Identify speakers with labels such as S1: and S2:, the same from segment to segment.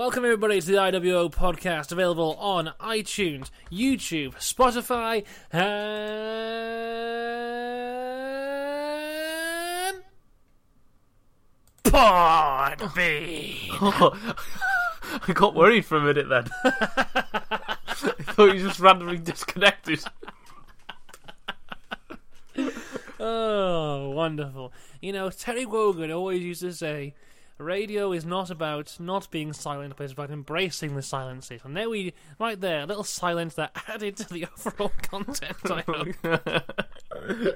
S1: Welcome everybody to the IWO podcast, available on iTunes, YouTube, Spotify, and Podbean.
S2: I got worried for a minute then. I thought you just randomly disconnected.
S1: Oh, wonderful. You know, Terry Wogan always used to say, radio is not about not being silent, but it's about embracing the silences. And there we, right there, a little silence that added to the overall content, I hope.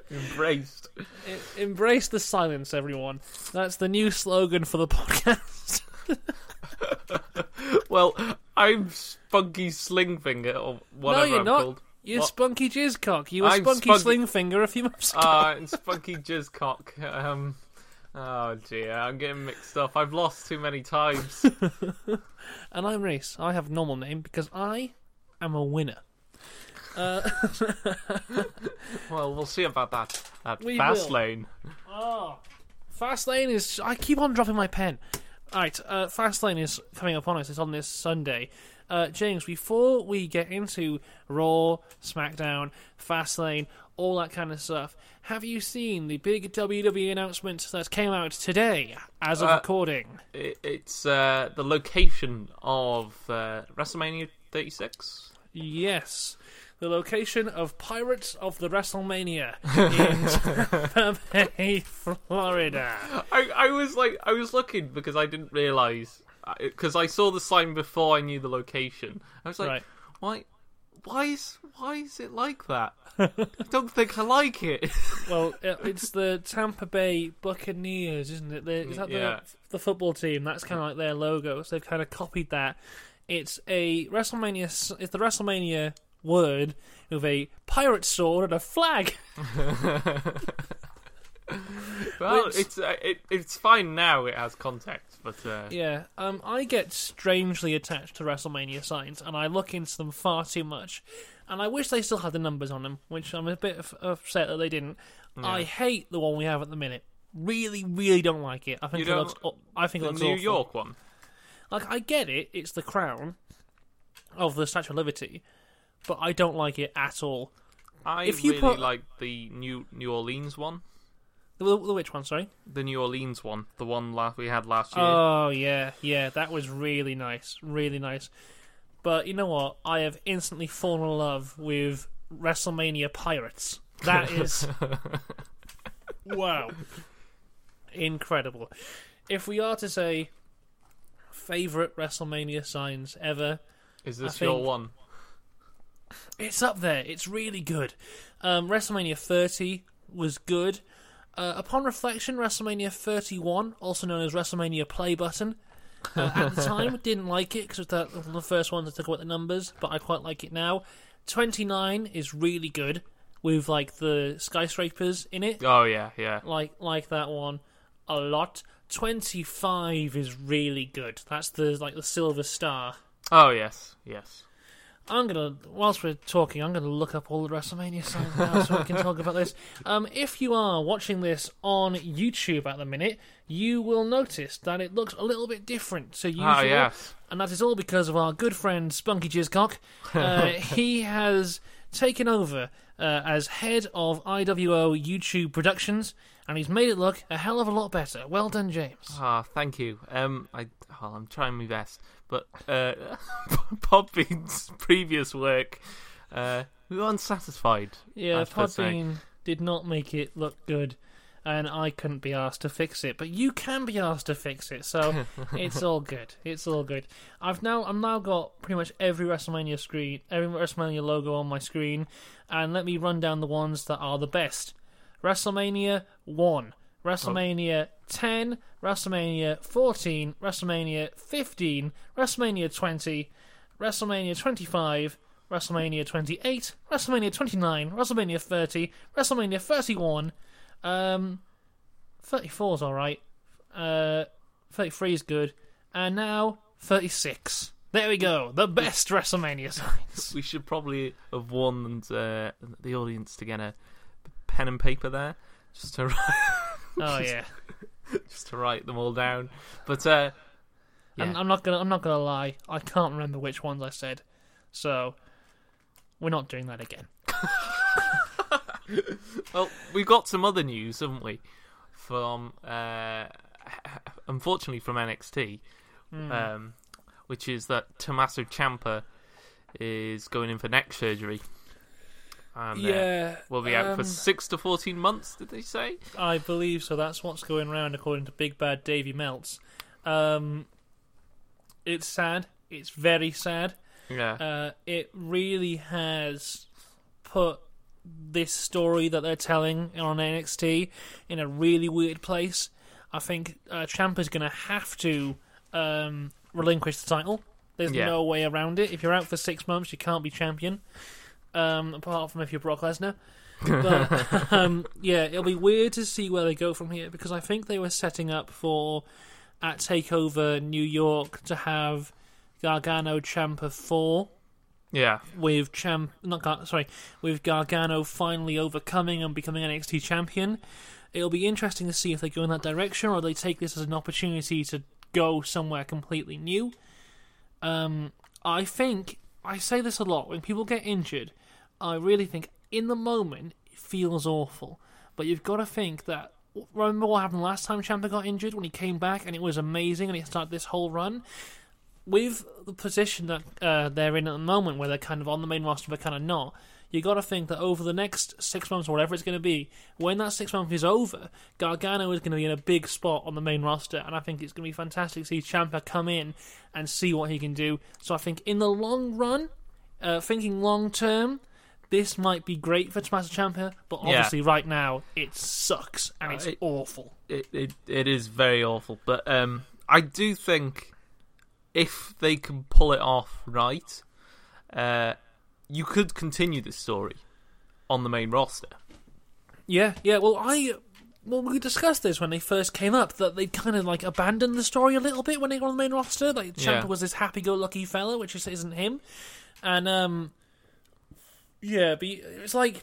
S2: Embraced.
S1: E- Embrace the silence, everyone. That's the new slogan for the podcast.
S2: Well, I'm Spunky Slingfinger, or whatever no,
S1: you're
S2: I'm
S1: not.
S2: called.
S1: You're
S2: What?
S1: Spunky Jizzcock. You were
S2: I'm
S1: Spunky
S2: Spunky-
S1: Slingfinger a few months ago.
S2: Uh, and Spunky Jizzcock. Um, oh dear, I'm getting mixed up. I've lost too many times.
S1: and I'm Rhys. I have a normal name because I am a winner. Uh,
S2: well, we'll see about that. That
S1: We
S2: fast
S1: will.
S2: lane.
S1: Oh, Fastlane is. I keep on dropping my pen. Alright, uh, Fastlane is coming up on us. It's on this Sunday. Uh, James, before we get into Raw, SmackDown, Fastlane, all that kind of stuff, have you seen the big WWE announcement that came out today as of
S2: Uh,
S1: recording?
S2: It, it's uh, the location of uh, WrestleMania 36.
S1: Yes. The location of Pirates of the WrestleMania in Tampa Bay, Florida.
S2: I, I was like, I was looking because I didn't realize because I saw the sign before I knew the location. I was like,
S1: Right.
S2: why, why is why is it like that? I don't think I like it.
S1: Well, uh, it's the Tampa Bay Buccaneers, isn't it? The, is that
S2: Yeah.
S1: the, the football team? That's kind of like their logo. So they've kind of copied that. It's a WrestleMania. It's the WrestleMania word with a pirate sword and a flag.
S2: well,
S1: Which-
S2: it's uh, it, it's fine now. It has context, but uh,
S1: Yeah, um, I get strangely attached to WrestleMania signs, and I look into them far too much. And I wish they still had the numbers on them, which I'm a bit of- upset that they didn't. I hate the one we have at the minute. Really, really don't like it. I think it looks. I think it
S2: the
S1: looks
S2: New
S1: awful.
S2: York one.
S1: Like I get it, it's the crown of the Statue of Liberty, but I don't like it at all.
S2: I
S1: If you
S2: really
S1: put-
S2: like the New New Orleans one.
S1: The, the which one? Sorry.
S2: The New Orleans one, the one last we had last year.
S1: Oh yeah, yeah, that was really nice, really nice. But you know what? I have instantly fallen in love with WrestleMania Pirates. That is wow, incredible. If we are to say favorite WrestleMania signs ever,
S2: is this
S1: I
S2: your one?
S1: it's up there. It's really good. Um, WrestleMania 30 was good. Uh, upon reflection, WrestleMania 31, also known as WrestleMania Play Button, uh, at the time didn't like it because it was the, the first one that took away the numbers, but I quite like it now. 29 is really good with like the skyscrapers in it,
S2: Oh yeah, yeah.
S1: like like that one a lot. 25 is really good. That's the like the silver star.
S2: Oh yes, yes.
S1: I'm gonna, whilst we're talking, I'm gonna look up all the WrestleMania signs now so we can talk about this. Um, if you are watching this on YouTube at the minute, you will notice that it looks a little bit different to usual,
S2: Ah yes.
S1: and that is all because of our good friend Spunky Jizzcock. Uh, he has taken over uh, as head of IWO YouTube Productions, and he's made it look a hell of a lot better. Well done, James.
S2: Ah, thank you. Um, I well, I'm trying my best, but uh, Podbean's previous work, uh, we were unsatisfied.
S1: Yeah. Podbean did not make it look good, and I couldn't be asked to fix it. But you can be asked to fix it, so it's all good. It's all good. I've now I'm now got pretty much every WrestleMania screen, every WrestleMania logo on my screen, and let me run down the ones that are the best. WrestleMania one. WrestleMania 10, WrestleMania 14, WrestleMania 15, WrestleMania 20, WrestleMania 25, WrestleMania 28, WrestleMania 29, WrestleMania 30, WrestleMania 31, um, 34 is alright, uh, 33 is good, and now 36. There we go, the best WrestleMania signs.
S2: We should probably have warned uh, the audience to get a pen and paper there, just to
S1: Oh yeah.
S2: just to write them all down. But uh,
S1: And
S2: Yeah.
S1: I'm not gonna I'm not gonna lie, I can't remember which ones I said. So we're not doing that again.
S2: Well, we've got some other news, haven't we? From uh, unfortunately from NXT,
S1: Hmm.
S2: um, which is that Tommaso Ciampa is going in for neck surgery. And, uh,
S1: yeah.
S2: will be out for
S1: um,
S2: six to fourteen months. Did they say?
S1: I believe so. That's what's going around according to Big Bad Davy Melts. Um, it's sad. It's very sad.
S2: Yeah.
S1: Uh, it really has put this story that they're telling on NXT in a really weird place. I think uh, is going to have to um, relinquish the title. There's
S2: Yeah.
S1: no way around it. If you're out for six months, you can't be champion. Um, apart from if you're Brock Lesnar. But um, yeah, it'll be weird to see where they go from here because I think they were setting up for at Takeover New York to have Gargano Ciampa four
S2: yeah.
S1: with Champ, not Gar- sorry, with Gargano finally overcoming and becoming an NXT champion. It'll be interesting to see if they go in that direction or they take this as an opportunity to go somewhere completely new. Um, I think I say this a lot when people get injured. I really think in the moment it feels awful, but you've got to think that. Remember what happened last time Ciampa got injured when he came back and it was amazing and he started this whole run with the position that uh, they're in at the moment, where they're kind of on the main roster but kind of not, you got to think that over the next six months or whatever it's going to be, when that six months is over, Gargano is going to be in a big spot on the main roster, and I think it's going to be fantastic to see Ciampa come in and see what he can do. So I think in the long run, uh, thinking long term. This might be great for Tommaso Ciampa, but
S2: Yeah.
S1: obviously right now it sucks and it's
S2: it-
S1: awful.
S2: it, it it is very awful. But um, I do think if they can pull it off right, uh, you could continue this story on the main roster.
S1: Yeah, yeah. Well, I well we discussed this when they first came up that they kind of like abandoned the story a little bit when they got on the main roster. Like Ciampa
S2: Yeah.
S1: was this happy-go-lucky fella, which just isn't him, and um, yeah, but it's like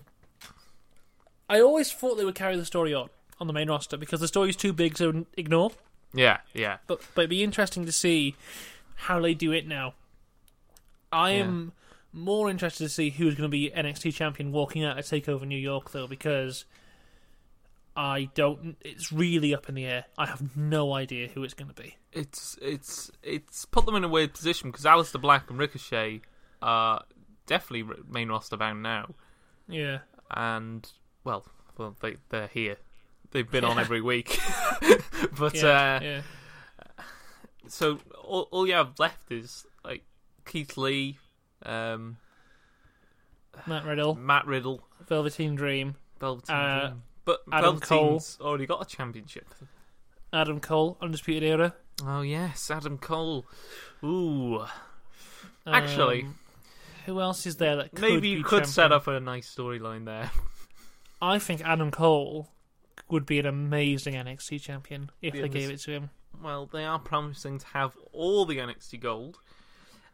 S1: I always thought they would carry the story on on the main roster because the story's too big to ignore.
S2: Yeah, yeah,
S1: But but it'd be interesting to see how they do it now. I
S2: Yeah.
S1: am more interested to see who's going to be NXT champion walking out of Takeover New York though, because I don't. It's really up in the air. I have no idea who it's going to be.
S2: it's it's it's put them in a weird position because Aleister Black and Ricochet are definitely main roster bound now,
S1: Yeah,
S2: and well, well they they're here. They've been on every week, but
S1: yeah,
S2: uh,
S1: yeah.
S2: so all, all you have left is like Keith Lee, um,
S1: Matt Riddle,
S2: Matt Riddle,
S1: Velveteen Dream,
S2: Velveteen
S1: Uh,
S2: Dream. But
S1: Adam
S2: Velveteen's already got a championship.
S1: Adam Cole, Undisputed Era.
S2: Oh yes, Adam Cole. Ooh, Actually-
S1: Um, who else is there that could
S2: maybe
S1: be
S2: you could set up a nice storyline there.
S1: I think Adam Cole would be an amazing NXT champion if
S2: Yeah,
S1: they gave it to him.
S2: Well, they are promising to have all the NXT gold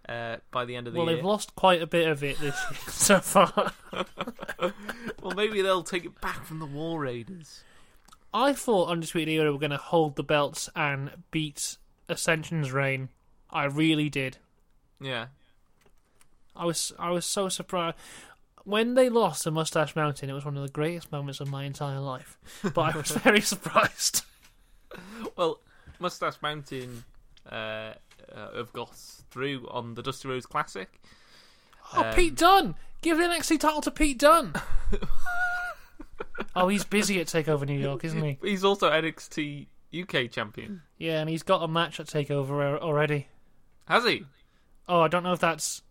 S2: uh, by the end of the
S1: Well,
S2: year.
S1: Well, they've lost quite a bit of it this year so far.
S2: Well, maybe they'll take it back from the War Raiders.
S1: I thought Undisputed Era were going to hold the belts and beat Ascension's reign. I really did.
S2: Yeah,
S1: I was I was so surprised when they lost to Mustache Mountain. It was one of the greatest moments of my entire life. But I was very surprised.
S2: Well, Mustache Mountain uh, uh, have got through on the Dusty Rhodes Classic.
S1: Oh,
S2: Um,
S1: Pete Dunne! Give the NXT title to Pete Dunne. oh, he's busy at Takeover New York, isn't he?
S2: He's also NXT UK champion.
S1: Yeah, and he's got a match at Takeover already.
S2: Has he?
S1: Oh, I don't know if that's.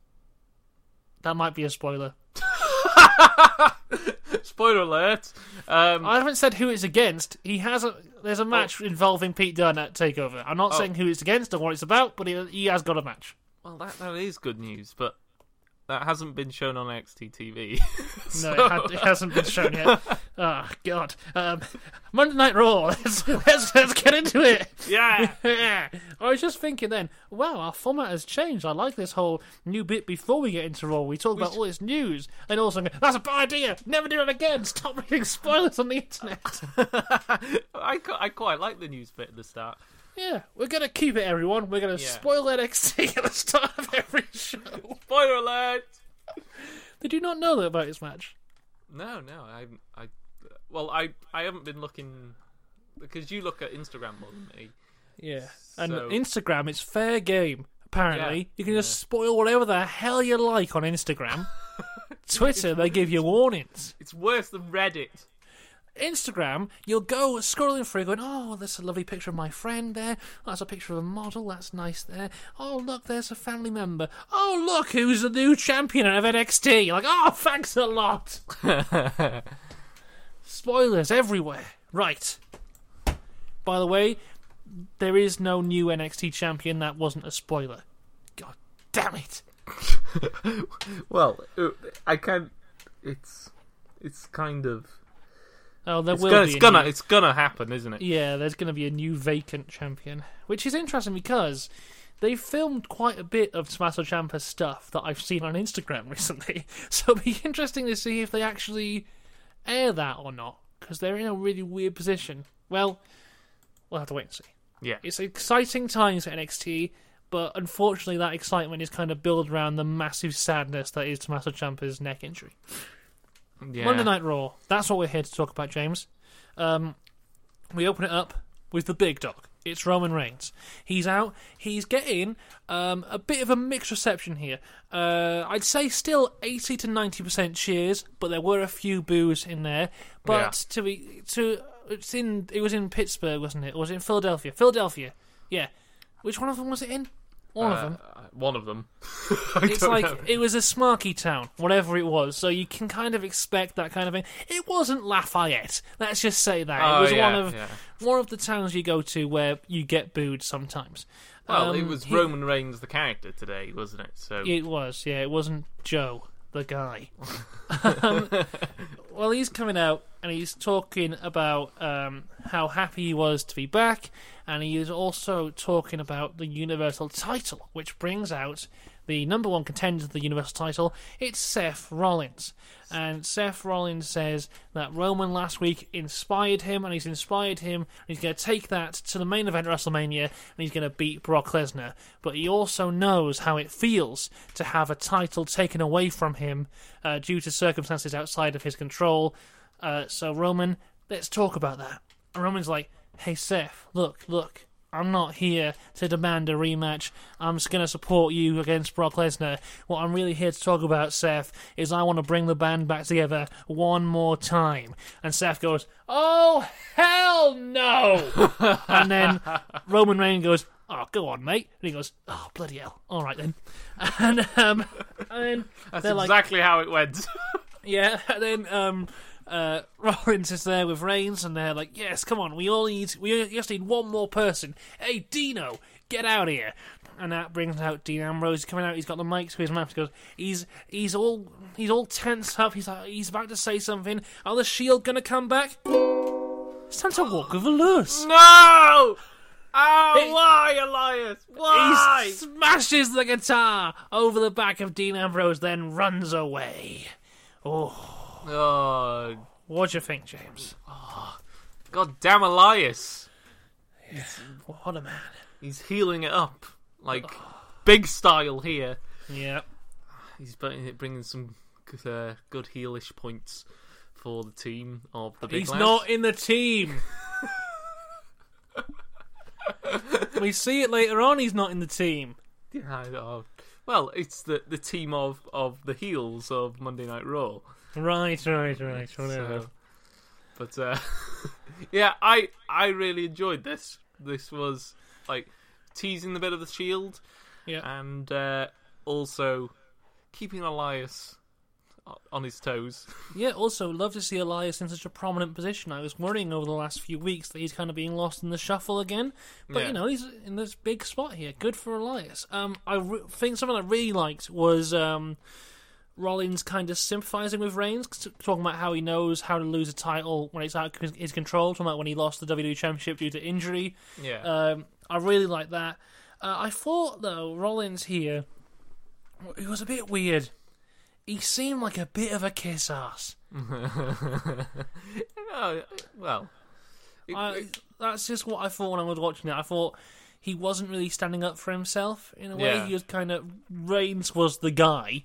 S1: That might be a spoiler.
S2: Spoiler alert. Um,
S1: I haven't said who it's against. He has a. There's a match involving Pete Dunne at Takeover. I'm not
S2: Oh.
S1: saying who it's against or what it's about, but he, he has got a match.
S2: well, that, that is good news, but that hasn't been shown on NXT TV.
S1: No, it, had, it hasn't been shown yet. Oh God! Um, Monday Night Raw. Let's, let's let's get into it.
S2: yeah.
S1: Yeah. I was just thinking then, wow, our format has changed. I like this whole new bit before we get into Raw. We talk about all this news, and also that's a bad idea. Never do it again. Stop reading spoilers on the internet.
S2: I, I quite like the news bit at the start.
S1: Yeah, we're gonna keep it, everyone. We're gonna
S2: Yeah.
S1: spoil NXT at the start of every show.
S2: Spoiler alert!
S1: Did you not know that about his match?
S2: No, no, I, I, well, I, I haven't been looking because you look at Instagram more than me.
S1: Yeah. And
S2: So-
S1: Instagram, it's fair game. Apparently,
S2: Yeah,
S1: you can just spoil whatever the hell you like on Instagram. Twitter, they give you warnings.
S2: It's worse than Reddit.
S1: Instagram, you'll go scrolling through, going, "Oh, there's a lovely picture of my friend there. Oh, That's a picture of a model. That's nice there. Oh, look, there's a family member. Oh, look, who's the new champion of NXT? You're like, oh, thanks a lot. Spoilers everywhere. Right. By the way, there is no new NXT champion. That wasn't a spoiler. God damn it.
S2: Well, uh, I can't. It's, it's kind of.
S1: Oh, there
S2: It's
S1: will
S2: gonna,
S1: be.
S2: it's gonna,
S1: new-
S2: it's gonna happen, isn't it?
S1: Yeah, there's going to be a new vacant champion, which is interesting because they filmed quite a bit of Tommaso Ciampa stuff that I've seen on Instagram recently. So it'll be interesting to see if they actually air that or not, because they're in a really weird position. Well, we'll have to wait and see.
S2: Yeah.
S1: It's exciting times for NXT, but unfortunately, that excitement is kind of built around the massive sadness that is Tommaso Ciampa's neck injury.
S2: yeah.
S1: Monday Night Raw. That's what we're here to talk about, James. Um, we open it up with the big dog. It's Roman Reigns. He's out. He's getting um, a bit of a mixed reception here. Uh, I'd say still 80 to 90% cheers, but there were a few boos in there. But
S2: Yeah.
S1: to be to it's in it was in Pittsburgh, wasn't it? Or was it in Philadelphia? Philadelphia. Yeah. Which one of them was it in? One of
S2: Uh,
S1: them.
S2: One of them.
S1: It's like
S2: know.
S1: it was a smarky town, whatever it was. So you can kind of expect that kind of thing. It wasn't Lafayette. Let's just say that
S2: Oh,
S1: it was
S2: yeah,
S1: one of
S2: yeah.
S1: one of the towns you go to where you get booed sometimes.
S2: Well,
S1: Um,
S2: it was
S1: he-
S2: Roman Reigns, the character today, wasn't it? So
S1: It was, yeah. It wasn't Joe, the guy. um, well, he's coming out and he's talking about um, how happy he was to be back, and he is also talking about the Universal title, which brings out the number one contender to the Universal title. It's Seth Rollins. And Seth Rollins says that Roman last week inspired him, and he's inspired him, and he's going to take that to the main event WrestleMania, and he's going to beat Brock Lesnar. But he also knows how it feels to have a title taken away from him uh, due to circumstances outside of his control. Uh, so, Roman, let's talk about that. And Roman's like, hey, Seth, look, look. I'm not here to demand a rematch. I'm just going to support you against Brock Lesnar. What I'm really here to talk about, Seth, is I want to bring the band back together one more time. And Seth goes, Oh, hell no! and then Roman Reigns goes, Oh, go on, mate. And he goes, Oh, bloody hell. All right then. And, um, and then
S2: that's
S1: they're like,
S2: exactly how it went.
S1: yeah, and then um, uh, Rollins is there with Reigns, and they're like, "Yes, come on, we all need, we just need one more person. Hey, Dino, get out of here!" And that brings out Dean Ambrose coming out. He's got the mic to his mouth. He goes, "He's he's all he's all tense up. He's like, he's about to say something. Are the Shield gonna come back?" It's time to walk with Elias.
S2: no! Oh,
S1: He-
S2: why, Elias? Why?
S1: He smashes the guitar over the back of Dean Ambrose, then runs away. Oh,
S2: Oh,
S1: what do you think, James?
S2: Oh, God damn Elias.
S1: What a man.
S2: He's heeling it up. Like, big style here.
S1: Yeah.
S2: He's bringing bringing some good, uh, good heelish points for the team of the big
S1: He's
S2: lads.
S1: not in the team. we see it later on. He's not in the team.
S2: Yeah. Well, it's the the team of, of the heels of Monday Night Raw.
S1: Right, right, right. Whatever.
S2: So, but uh, yeah, I I really enjoyed this. This was like teasing the bit of the Shield
S1: yeah.
S2: and uh, also keeping Elias on his toes.
S1: Yeah. Also, love to see Elias in such a prominent position. I was worrying over the last few weeks that he's kind of being lost in the shuffle again. But
S2: Yeah.
S1: you know, he's in this big spot here. Good for Elias. Um, I re- think something I really liked was um. Rollins kind of sympathizing with Reigns, talking about how he knows how to lose a title when it's out of his- control, talking about when he lost the WWE Championship due to injury.
S2: Yeah,
S1: Um, I really like that. Uh, I thought though Rollins here, he was a bit weird. He seemed like a bit of a kiss ass.
S2: Oh, well,
S1: I- that's just what I thought when I was watching it. I thought he wasn't really standing up for himself in a way.
S2: Yeah.
S1: He was kind of Reigns was the guy,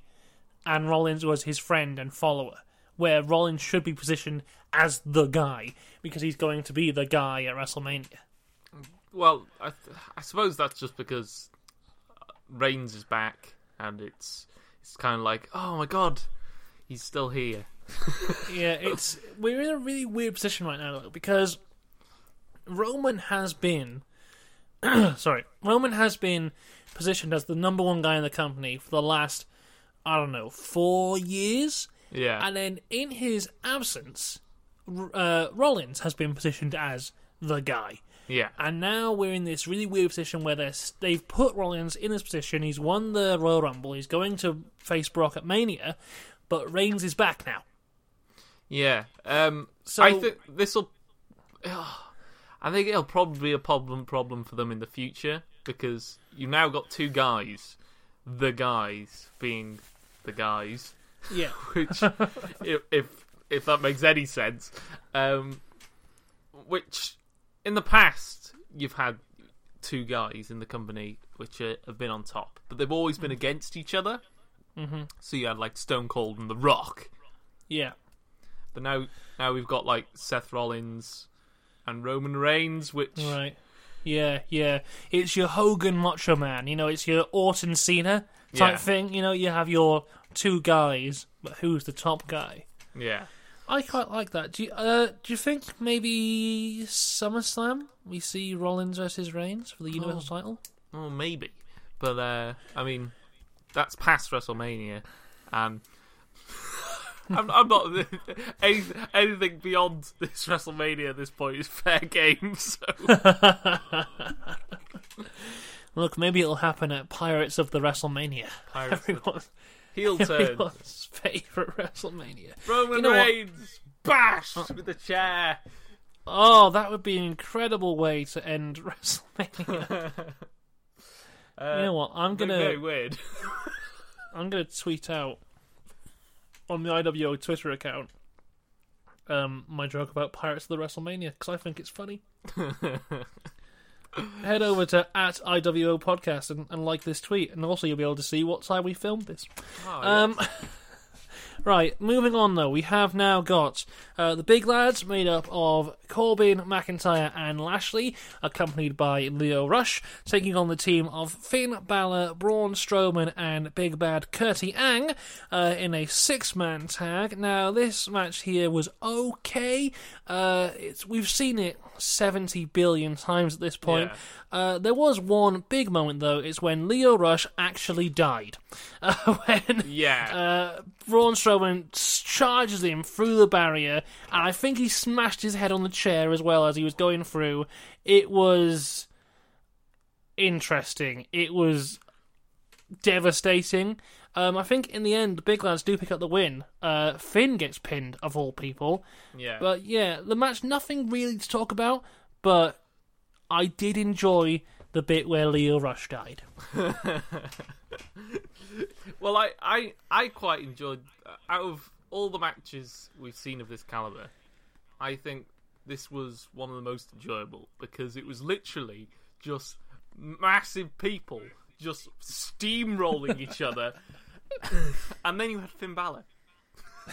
S1: and Rollins was his friend and follower. Where Rollins should be positioned as the guy because he's going to be the guy at WrestleMania.
S2: Well, I, th- I suppose that's just because uh, Reigns is back, and it's it's kind of like, oh my god, he's still here.
S1: yeah, it's we're in a really weird position right now though, because Roman has been sorry, Roman has been positioned as the number one guy in the company for the last I don't know four years,
S2: Yeah,
S1: and then in his absence, uh, Rollins has been positioned as the guy.
S2: yeah,
S1: And now we're in this really weird position where they're, they've put Rollins in this position. He's won the Royal Rumble. He's going to face Brock at Mania, but Reigns is back now.
S2: yeah. Um,
S1: So
S2: I think this will. I think it'll probably be a problem problem for them in the future because you've now got two guys, the guys being the guys,
S1: yeah,
S2: which if, if if that makes any sense, um, which in the past you've had two guys in the company which uh, have been on top, but they've always been against each other.
S1: Mm-hmm.
S2: So you had like Stone Cold and The Rock,
S1: yeah,
S2: but now now we've got like Seth Rollins and Roman Reigns, which
S1: right, yeah, yeah. It's your Hogan Macho Man. You know, it's your Orton Cena type
S2: Yeah.
S1: thing. You know, you have your two guys, but who's the top guy?
S2: yeah.
S1: I quite like that. Do you, uh, do you think maybe SummerSlam we see Rollins versus Reigns for the Universal title?
S2: Well, maybe, but uh, I mean, that's past WrestleMania, and I'm, I'm not any, anything beyond this WrestleMania at this point is fair game. So
S1: Look, maybe it'll happen at Pirates of the WrestleMania.
S2: Pirates of
S1: Everyone,
S2: heel turn,
S1: everyone's favorite WrestleMania.
S2: Roman
S1: You know?
S2: Reigns bashed with the chair.
S1: Oh, that would be an incredible way to end WrestleMania.
S2: Uh,
S1: you know what? I'm
S2: very- very
S1: gonna very
S2: weird.
S1: I'm gonna tweet out on the IWO Twitter account um, my joke about Pirates of the WrestleMania because I think it's funny. Head over to at IWO Podcast and, and like this tweet, and also you'll be able to see what time we filmed this.
S2: Oh,
S1: Um, right, moving on though, we have now got uh, the big lads made up of Corbin, McIntyre, and Lashley, accompanied by Lio Rush, taking on the team of Finn Balor, Braun Strowman, and Big Bad Curty Ang uh, in a six-man tag. Now, this match here was okay. Uh, it's we've seen it seventy billion times at this point.
S2: Yeah.
S1: Uh, there was one big moment though. It's when Lio Rush actually died. Uh, when
S2: yeah.
S1: Braun Strowman charges him through the barrier, and I think he smashed his head on the chair as well as he was going through. It was interesting. It was devastating. Um, I think in the end, the big lads do pick up the win. Uh, Finn gets pinned, of all people.
S2: yeah.
S1: But yeah, the match, nothing really to talk about, but I did enjoy the bit where Lio Rush died.
S2: Well, I, I, I quite enjoyed. uh, Out of all the matches we've seen of this caliber, I think this was one of the most enjoyable because it was literally just massive people just steamrolling each other, and then you had Finn Balor.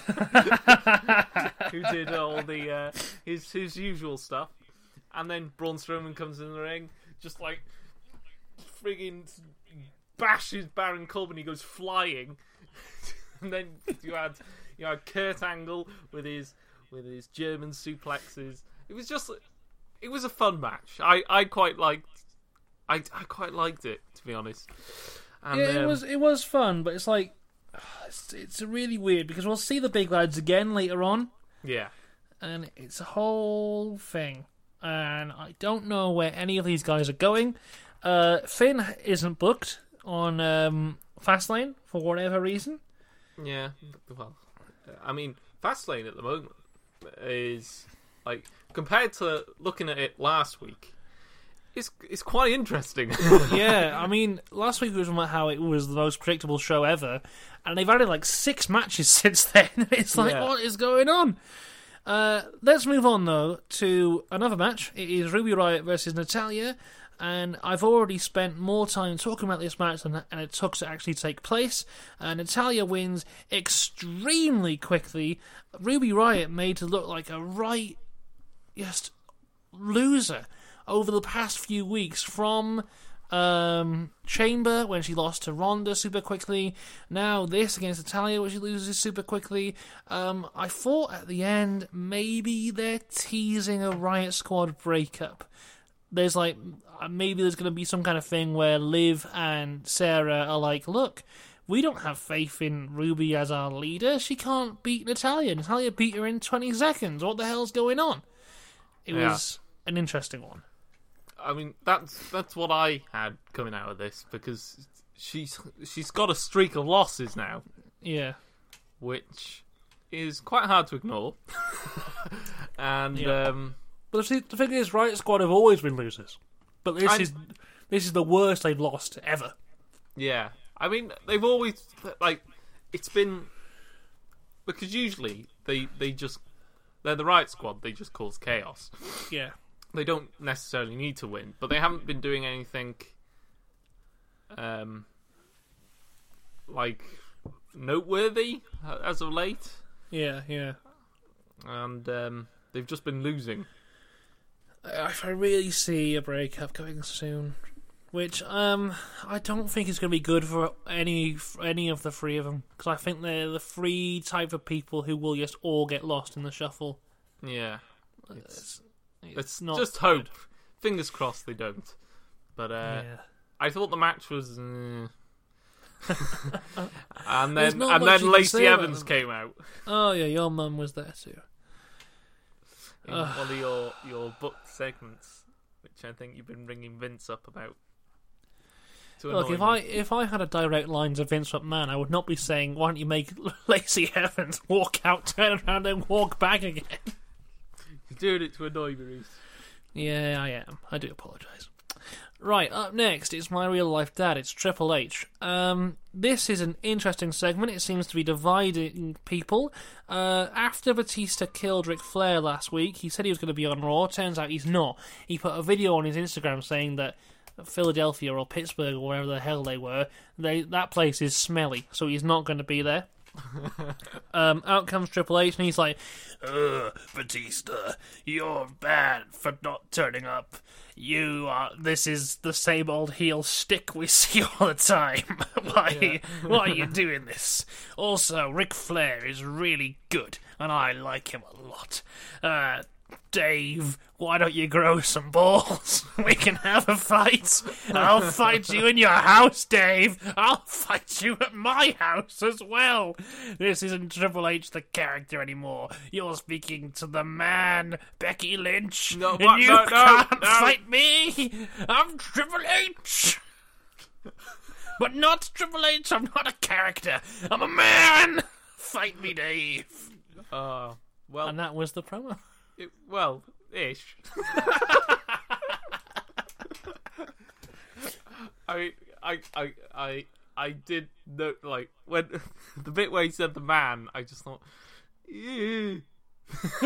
S2: who did all the uh, his his usual stuff, and then Braun Strowman comes in the ring, just like friggin' bashes Baron Corbin. He goes flying, and then you had you had Kurt Angle with his with his German suplexes. It was just it was a fun match. I I quite liked I I quite liked it to be honest. And,
S1: yeah, it
S2: um,
S1: was it was fun, but it's like it's, it's really weird because we'll see the big lads again later on,
S2: yeah
S1: and it's a whole thing, and I don't know where any of these guys are going. Uh, Finn isn't booked on um, Fastlane for whatever reason.
S2: yeah. Well, I mean, Fastlane at the moment is like compared to looking at it last week. It's it's quite interesting.
S1: yeah, I mean, last week we was about how it was the most predictable show ever, and they've added like six matches since then. It's like,
S2: Yeah.
S1: what is going on? Uh, let's move on though to another match. It is Ruby Riott versus Natalya, and I've already spent more time talking about this match than it took to actually take place. Uh, Natalya wins extremely quickly. Ruby Riott made to look like a right, just loser over the past few weeks from um, Chamber when she lost to Ronda super quickly. Now this against Natalya where she loses super quickly. Um, I thought at the end maybe they're teasing a Riot Squad breakup. There's like uh, maybe there's going to be some kind of thing where Liv and Sarah are like, look. We don't have faith in Ruby as our leader. She can't beat Natalya. Natalya beat her in 20 seconds. What the hell's going on? It
S2: Yeah.
S1: was an interesting one.
S2: I mean, that's that's what I had coming out of this because she's she's got a streak of losses now,
S1: Yeah.
S2: which is quite hard to ignore. and
S1: Yeah.
S2: um,
S1: But the, the thing is, Riot Squad have always been losers. But this
S2: I-
S1: is this is the worst they've lost ever.
S2: yeah, I mean, they've always like it's been because usually they they just they're the right squad. They just cause chaos.
S1: Yeah.
S2: they don't necessarily need to win, but they haven't been doing anything um like noteworthy uh, as of late,
S1: Yeah, yeah.
S2: and um, they've just been losing.
S1: If I really see a breakup coming soon, which um I don't think is going to be good for any any of the three of them, because I think they're the three type of people who will just all get lost in the shuffle.
S2: Yeah,
S1: It's,
S2: let's
S1: not
S2: just hope. Fingers crossed they don't. But uh,
S1: yeah.
S2: I thought the match was. Uh... and then and then Lacey Evans came out
S1: Oh yeah, your mum was there too.
S2: In one of your your book segments, which I think you've been ringing Vince up about.
S1: Look, if
S2: me.
S1: I if I had a direct line to Vince McMahon, I would not be saying, "Why don't you make Lacey Evans walk out, turn around, and walk back again?"
S2: You're doing it to annoy me, Rhys.
S1: Yeah, I am. I do apologise. Right, up next, it's my real life dad. It's Triple H. Um, this is an interesting segment. It seems to be dividing people. Uh, after Batista killed Ric Flair last week, he said he was going to be on Raw. Turns out he's not. He put a video on his Instagram saying that Philadelphia or Pittsburgh or wherever the hell they were, they that place is smelly, so he's not going to be there. um, out comes Triple H, and he's like, "Ugh, Batista, you're bad for not turning up. You are. This is the same old heel stick we see all the time. why? Why are you doing this? Also, Ric Flair is really good, and I like him a lot. Uh, Dave, why don't you grow some balls? We can have a fight. I'll fight you in your house, Dave. I'll fight you at my house as well. This isn't Triple H the character anymore. You're speaking to the man, Becky Lynch.
S2: No,
S1: and you
S2: No, no,
S1: can't
S2: no.
S1: fight me. I'm Triple H. But not Triple H. I'm not a character. I'm a man. Fight me, Dave.
S2: Uh, well,
S1: And that was the promo.
S2: It, well, ish. I mean, I, I, I, I did note like when the bit where he said the man, I just thought, "Ew."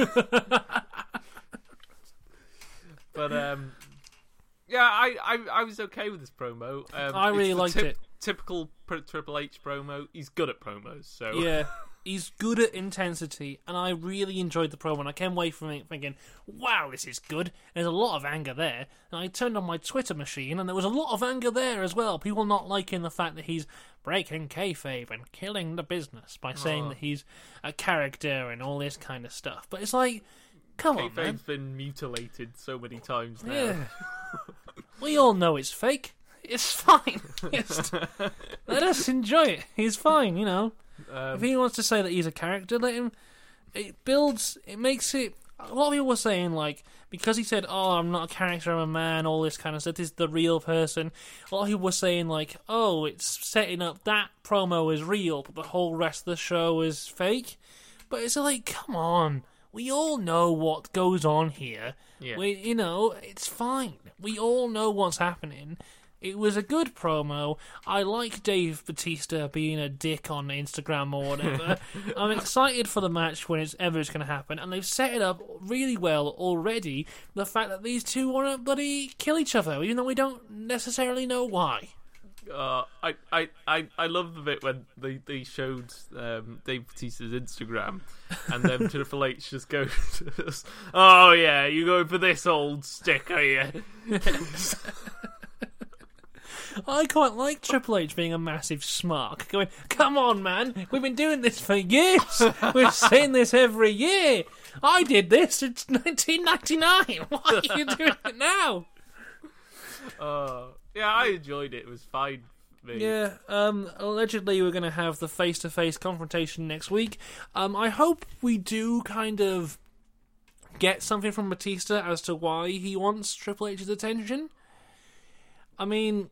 S2: but um, yeah, I, I, I was okay with this promo. Um,
S1: I really liked it.
S2: Typical Triple H promo. He's good at promos, so
S1: Yeah, he's good at intensity, and I really enjoyed the promo. And I came away from it thinking, "Wow, this is good." There's a lot of anger there, and I turned on my Twitter machine, and there was a lot of anger there as well. People not liking the fact that he's breaking kayfabe and killing the business by saying
S2: Oh.
S1: that he's a character and all this kind of stuff. But it's like, come on, man.
S2: Kayfabe's been mutilated so many times now.
S1: Yeah. we all know it's fake. It's fine. Let us enjoy it. He's fine, you know.
S2: Um,
S1: If he wants to say that he's a character, let him. It builds. It makes it. A lot of people were saying like because he said, "Oh, I'm not a character, I'm a man," all this kind of stuff. This is the real person. A lot of people were saying like, "Oh, it's setting up that promo is real, but the whole rest of the show is fake." But it's like, come on. We all know what goes on here.
S2: Yeah.
S1: We, you know, it's fine. We all know what's happening. It was a good promo. I like Dave Batista being a dick on Instagram or whatever. I'm excited for the match when it's ever it's going to happen, and they've set it up really well already. The fact that these two want to bloody kill each other, even though we don't necessarily know why.
S2: Uh, I, I, I, I love the bit when they, they showed um, Dave Batista's Instagram, and then Triple H just goes, "Oh yeah, you going for this old stick, are you?"
S1: I quite like Triple H being a massive smark, going, "Come on, man, we've been doing this for years. We've seen this every year. I did this. in 1999. Why are you doing it now?"
S2: Uh, yeah, I enjoyed it. It was fine. Me.
S1: Yeah, um, allegedly we're going to have the face-to-face confrontation next week. Um, I hope we do kind of get something from Batista as to why he wants Triple H's attention. I mean,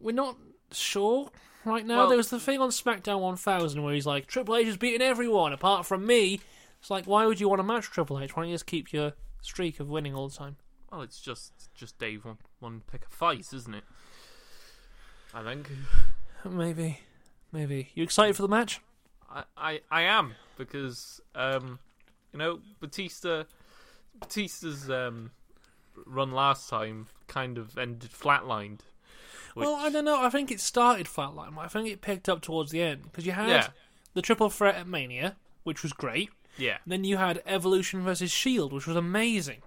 S1: we're not sure right now.
S2: Well-
S1: there was the thing on SmackDown 1000 where he's like, Triple H is beating everyone apart from me. It's like, why would you want to match Triple H? Why don't you just keep your streak of winning all the time?
S2: Well, it's just just Dave one one pick a fight, isn't it? I think.
S1: Maybe, maybe. You excited for the match?
S2: I, I, I am because um, you know Batista Batista's um, run last time kind of ended flatlined.
S1: Well, I don't know. I think it started flatline. I think it picked up towards the end because you had
S2: Yeah.
S1: the triple threat at Mania, which was great.
S2: Yeah,
S1: Then you had Evolution versus Shield, which was amazing.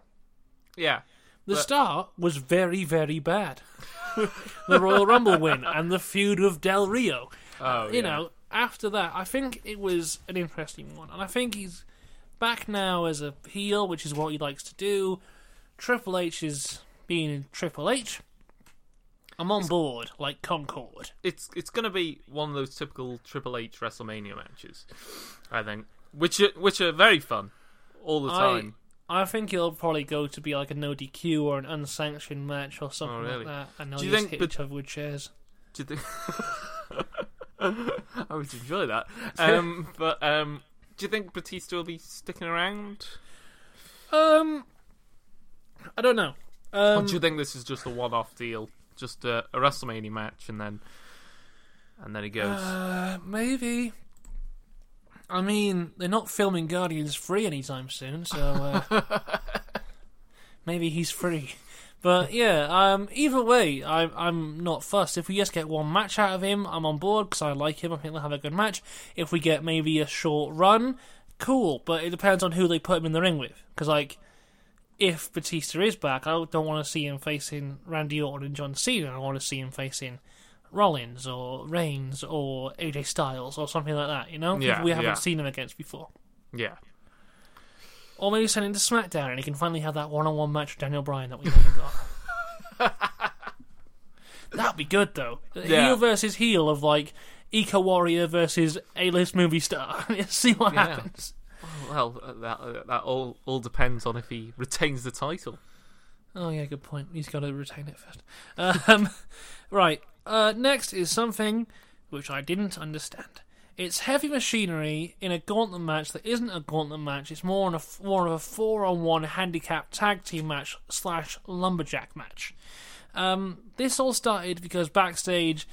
S2: yeah.
S1: The
S2: But-
S1: start was very, very bad. the Royal Rumble win and the feud with Del Rio.
S2: Oh,
S1: you
S2: yeah.
S1: know, after that, I think it was an interesting one, and I think he's back now as a heel, which is what he likes to do. Triple H is being Triple H. I'm on board, like Concord.
S2: it's it's gonna be one of those typical Triple H WrestleMania matches, I think, which are, which are very fun all the
S1: I-
S2: time.
S1: I think it'll probably go to be like a no DQ or an unsanctioned match or something
S2: Oh, really?
S1: like that, and they'll
S2: Do you
S1: just
S2: think
S1: hit
S2: Bat-
S1: each other with chairs.
S2: Do you think? I would enjoy that. Um, but um, do you think Batista will be sticking around?
S1: Um, I don't know.
S2: or
S1: Um,
S2: do you think this is just a one-off deal, just a, a WrestleMania match, and then and then he goes?
S1: uh, maybe. I mean, they're not filming Guardians Free anytime soon, so uh, maybe he's free. But yeah, um, either way, I, I'm not fussed. If we just get one match out of him, I'm on board because I like him. I think they'll have a good match. If we get maybe a short run, cool. But it depends on who they put him in the ring with. Because like, if Batista is back, I don't want to see him facing Randy Orton and John Cena. I want to see him facing Rollins or Reigns or AJ Styles or something like that. You know,
S2: Yeah,
S1: we haven't
S2: yeah.
S1: seen him against before.
S2: yeah,
S1: Or maybe send him to SmackDown and he can finally have that one-on-one match with Daniel Bryan that we never got. That'd be good though.
S2: Yeah.
S1: Heel versus heel of like Eco Warrior versus A-list movie star. See what
S2: Yeah.
S1: happens.
S2: Well, uh, that uh, that all all depends on if he retains the title.
S1: Oh yeah, good point. He's got to retain it first. Um, right. Uh, next is something which I didn't understand. It's heavy machinery in a gauntlet match that isn't a gauntlet match. It's more on a more of a four-on-one handicap tag team match slash lumberjack match. Um, this all started because backstage,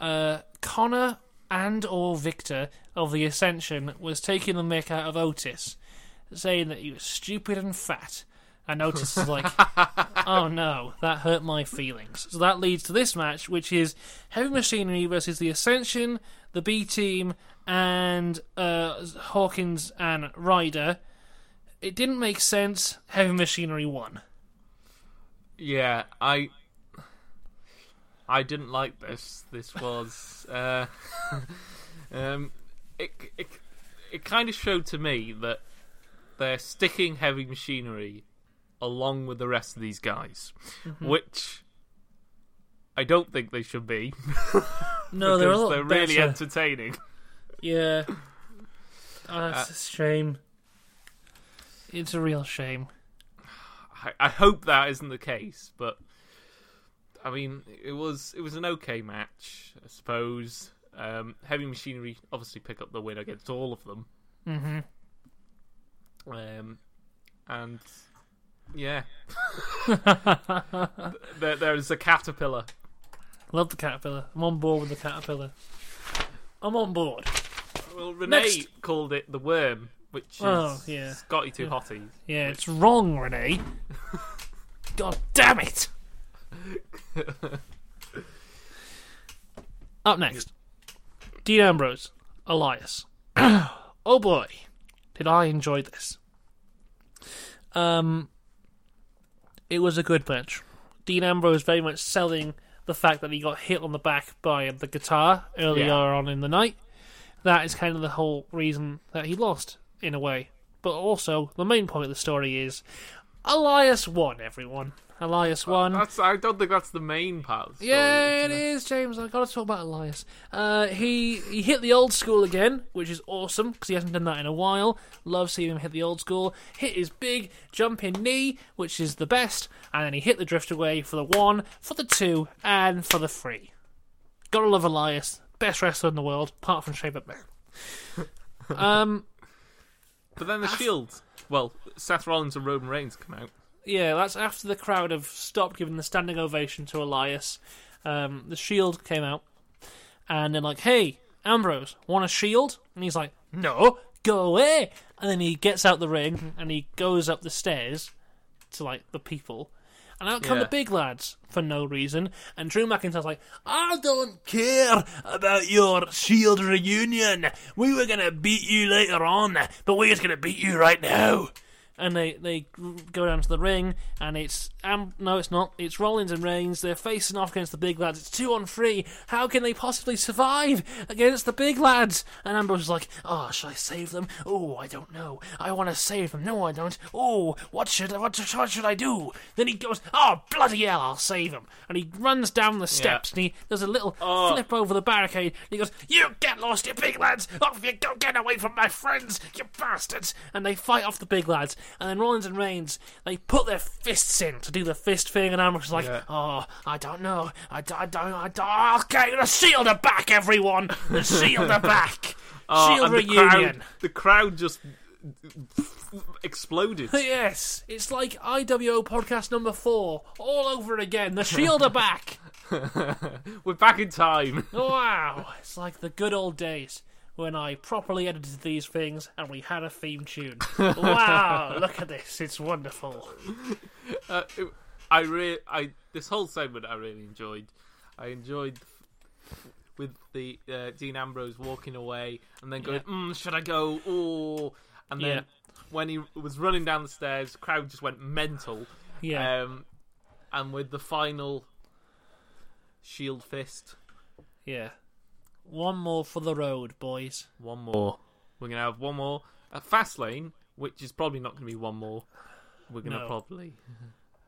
S1: uh, Konnor and or Victor of the Ascension was taking the mick out of Otis, saying that he was stupid and fat. And Otis is like, oh no, that hurt my feelings. So that leads to this match, which is Heavy Machinery versus the Ascension, the B Team, and uh, Hawkins and Ryder. It didn't make sense. Heavy Machinery won.
S2: Yeah, I I didn't like this. This was uh, um, it it it kind of showed to me that they're sticking heavy machinery along with the rest of these guys,
S1: Mm-hmm.
S2: which I don't think they should be.
S1: No, they're a lot
S2: they're really
S1: better.
S2: entertaining.
S1: Yeah. Oh, that's a shame. It's a real shame.
S2: I, I hope that isn't the case, but I mean, it was it was an okay match, I suppose. Um, Heavy Machinery obviously pick up the win against all of them,
S1: hmm
S2: um, and yeah, there, there's a caterpillar
S1: Love the caterpillar. I'm on board with the caterpillar. I'm on board.
S2: Well, Renee
S1: Next.
S2: called it the worm, which is
S1: Oh, yeah.
S2: Scotty Two Hotties.
S1: Yeah, it's wrong, Renee. God damn it! Up next, Dean Ambrose, Elias. oh boy, did I enjoy this. Um, it was a good match. Dean Ambrose very much selling the fact that he got hit on the back by the guitar earlier
S2: Yeah.
S1: on in the night. That is kind of the whole reason that he lost, in a way. But also, the main point of the story is Elias won, everyone. Elias won.
S2: That's. I don't think that's the main part. Of the story,
S1: Yeah, it is, James. I've got to talk about Elias. Uh, he he hit the old school again, which is awesome because he hasn't done that in a while. Love seeing him hit the old school. Hit his big jumping knee, which is the best, and then he hit the drift away for the one, for the two, and for the three. Gotta love Elias, best wrestler in the world, apart from Shane McMahon. um,
S2: But then the Shield. Well, Seth Rollins and Roman Reigns come out.
S1: Yeah, that's after the crowd have stopped giving the standing ovation to Elias. Um, the Shield came out, and they're like, "Hey, Ambrose, want a shield?" And he's like, "No, go away." And then he gets out the ring and he goes up the stairs to like the people, and out come
S2: Yeah.
S1: the big lads for no reason. And Drew McIntyre's like, "I don't care about your Shield reunion. We were gonna beat you later on, but we're just gonna beat you right now." And they they go down to the ring, and it's um no, it's not. It's Rollins and Reigns. They're facing off against the big lads. It's two on three. How can they possibly survive against the big lads? And Ambrose is like, oh, should I save them? Oh, I don't know. I want to save them. No, I don't. Oh, what should what, what should I do? Then he goes, oh bloody hell, I'll save him. And he runs down the steps, and he does a little
S2: Oh.
S1: flip over the barricade. And he goes, you get lost, you big lads! Off you go, get away from my friends, you bastards! And they fight off the big lads. And then Rollins and Reigns, they put their fists in to do the fist thing, and Ambrose is like,
S2: Yeah.
S1: oh, I don't know. I don't, I don't, oh, okay, the shield are back, everyone! The shield are back!
S2: Oh,
S1: shield
S2: and the
S1: reunion!
S2: crowd, the crowd just exploded.
S1: Yes, it's like IWO podcast number four, all over again. The shield are back!
S2: We're back in time.
S1: Wow, it's like the good old days when I properly edited these things and we had a theme tune. Wow, look at this, it's wonderful.
S2: Uh, it- I re- I this whole segment I really enjoyed. I enjoyed with the uh, Dean Ambrose walking away and then going,
S1: Yeah.
S2: mm, "Should I go?" Oh, and then
S1: Yeah.
S2: when he was running down the stairs, crowd just went mental.
S1: Yeah,
S2: Um, and with the final shield fist,
S1: yeah. One more for the road, boys.
S2: one more. We're gonna have one more at Fastlane, which is probably not gonna be one more. We're gonna
S1: No.
S2: probably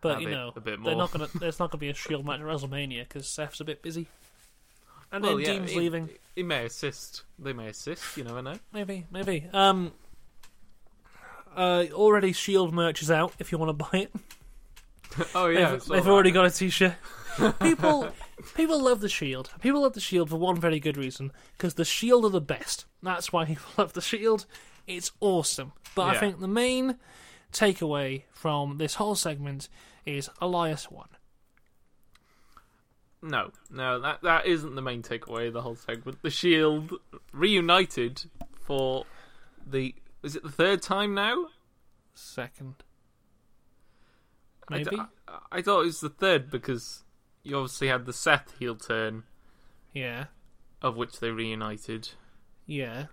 S1: But
S2: Have
S1: you
S2: it
S1: know,
S2: a bit
S1: they're
S2: more.
S1: not gonna. There's not gonna be a Shield match at WrestleMania because Seth's a bit busy, and then
S2: yeah,
S1: Dean's
S2: it-
S1: leaving.
S2: It may assist. They may assist. You never know.
S1: Maybe, maybe. Um. Uh, already Shield merch is out if you want to buy it.
S2: Oh yeah,
S1: they've, they've already got a T-shirt. people, people love the Shield. People love the Shield for one very good reason: because the Shield are the best. That's why people love the Shield. It's awesome. But I
S2: Yeah.
S1: think the main takeaway from this whole segment is Elias won.
S2: No, no, that that isn't the main takeaway of the whole segment. The Shield reunited for the is it the third time now?
S1: Second,
S2: I d-
S1: maybe.
S2: I, I thought it was the third because you obviously had the Seth heel turn
S1: yeah,
S2: of which they reunited.
S1: yeah.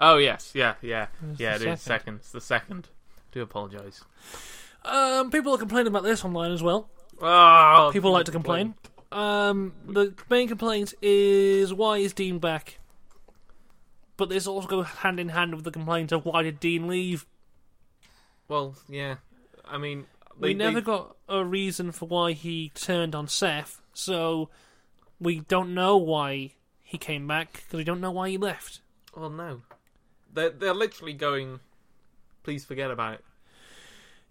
S2: Oh yes, yeah, yeah,
S1: It's
S2: yeah. It is
S1: second.
S2: second. It's the second. I do apologise.
S1: Um, people are complaining about this online as well.
S2: Oh,
S1: People like to complain. Um, the main complaint is why is Dean back? But this also goes hand in hand with the complaint of why did Dean leave?
S2: Well, yeah. I mean,
S1: we never
S2: they-
S1: got a reason for why he turned on Seth, so we don't know why he came back because we don't know why he left.
S2: Oh no. They're they're literally going. Please forget about it.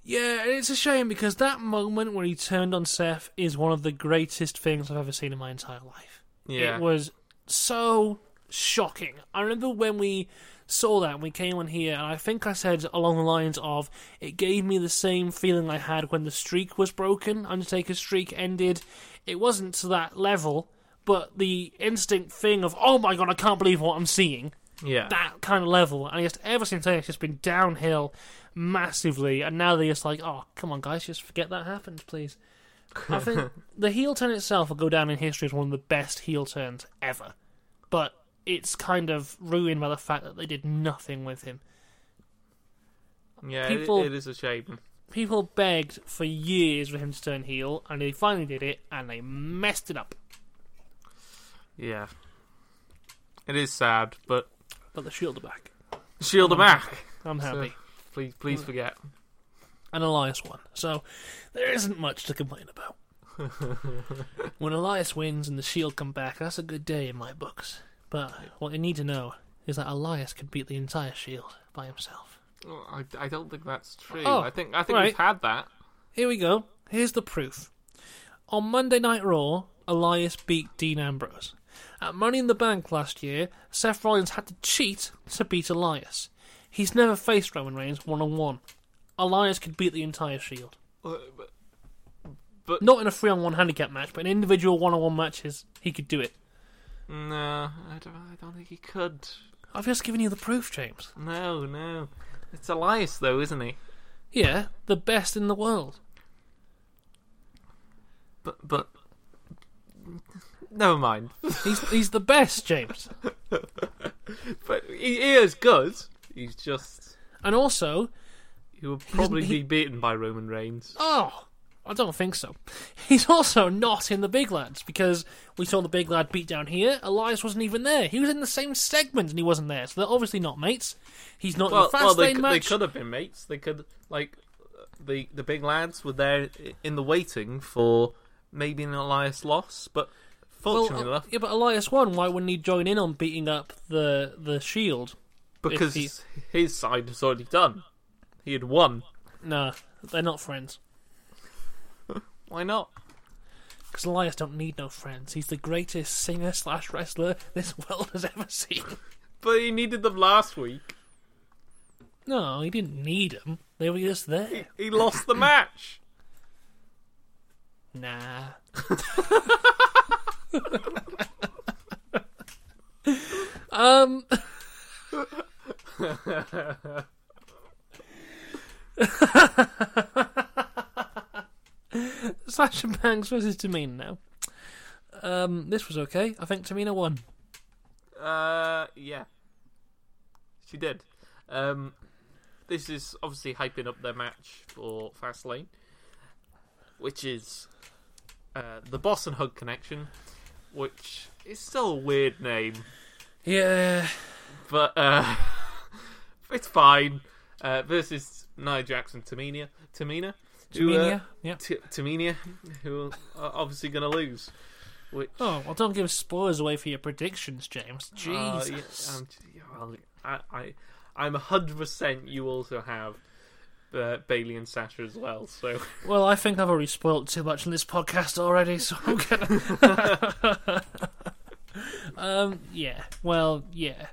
S1: Yeah, and it's a shame because that moment where he turned on Seth is one of the greatest things I've ever seen in my entire life.
S2: Yeah.
S1: It was so shocking. I remember when we saw that and we came on here, and I think I said along the lines of it gave me the same feeling I had when the streak was broken, Undertaker's streak ended. It wasn't to that level, but the instinct thing of oh my god, I can't believe what I'm seeing
S2: Yeah.
S1: that kind of level. And just ever since then, it's just been downhill massively. And now they're just like, oh, come on, guys, just forget that happened, please. I think the heel turn itself will go down in history as one of the best heel turns ever. But it's kind of ruined by the fact that they did nothing with him.
S2: yeah, it-
S1: people-
S2: it is a shame.
S1: People begged for years for him to turn heel, and they finally did it, and they messed it up.
S2: Yeah. It is sad, but
S1: But the Shield are back.
S2: Shield are back.
S1: I'm
S2: So-
S1: happy.
S2: Please, please forget.
S1: and Elias won. So there isn't much to complain about. when Elias wins and the Shield come back, that's a good day in my books. But what you need to know is that Elias could beat the entire Shield by himself.
S2: Oh, I, I don't think that's true.
S1: Oh,
S2: I think I think
S1: right.
S2: we've had that.
S1: Here we go. Here's the proof. On Monday Night Raw, Elias beat Dean Ambrose. At Money in the Bank last year, Seth Rollins had to cheat to beat Elias. He's never faced Roman Reigns one on one. Elias could beat the entire Shield.
S2: Uh, but- But
S1: Not in a three on one handicap match, but in individual one on one matches, he could do it.
S2: No, I don't. I don't think he could.
S1: I've just given you the proof, James.
S2: No, no. It's Elias though, isn't he?
S1: Yeah, the best in the world.
S2: But but never mind.
S1: He's he's the best, James.
S2: But he, he is good. He's just
S1: And also,
S2: he would probably
S1: he-
S2: be beaten by Roman Reigns.
S1: oh, I don't think so. He's also not in the big lads because we saw the big lad beat down here. Elias wasn't even there. He was in the same segment and he wasn't there. So they're obviously not mates. He's not
S2: Well,
S1: in the
S2: well,
S1: fast
S2: they,
S1: lane
S2: could- they could have been mates. They could like the the big lads were there in the waiting for maybe an Elias loss, but
S1: Well,
S2: fortunately
S1: uh,
S2: enough,
S1: yeah, but Elias won. Why wouldn't he join in on beating up the the Shield?
S2: because
S1: he-
S2: his side was already done. He had won.
S1: Nah, they're not friends.
S2: Why not?
S1: Because Elias don't need no friends. He's the greatest singer slash wrestler this world has ever seen.
S2: But he needed them last week.
S1: No, he didn't need them. They were just there.
S2: He lost the match.
S1: Nah. um. Sasha Banks versus Tamina now. Um, this was okay. I think Tamina won.
S2: Uh, yeah, she did. Um, this is obviously hyping up their match for Fastlane, which is uh, the Boss and Hug Connection, which is still a weird name,
S1: Yeah.
S2: but uh, it's fine. Uh, versus Nia Jackson, Tamina, Tamina, who, uh.
S1: Yeah.
S2: T- Tamina, who are obviously going to lose. Which
S1: Oh well, don't give spoilers away for your predictions, James.
S2: Uh,
S1: Jesus.
S2: um, yeah, I, I, I'm hundred percent. You also have uh, Bayley and Sasha as well. So
S1: Well, I think I've already spoiled too much in this podcast already, so I'm gonna. um, yeah. Well, yeah.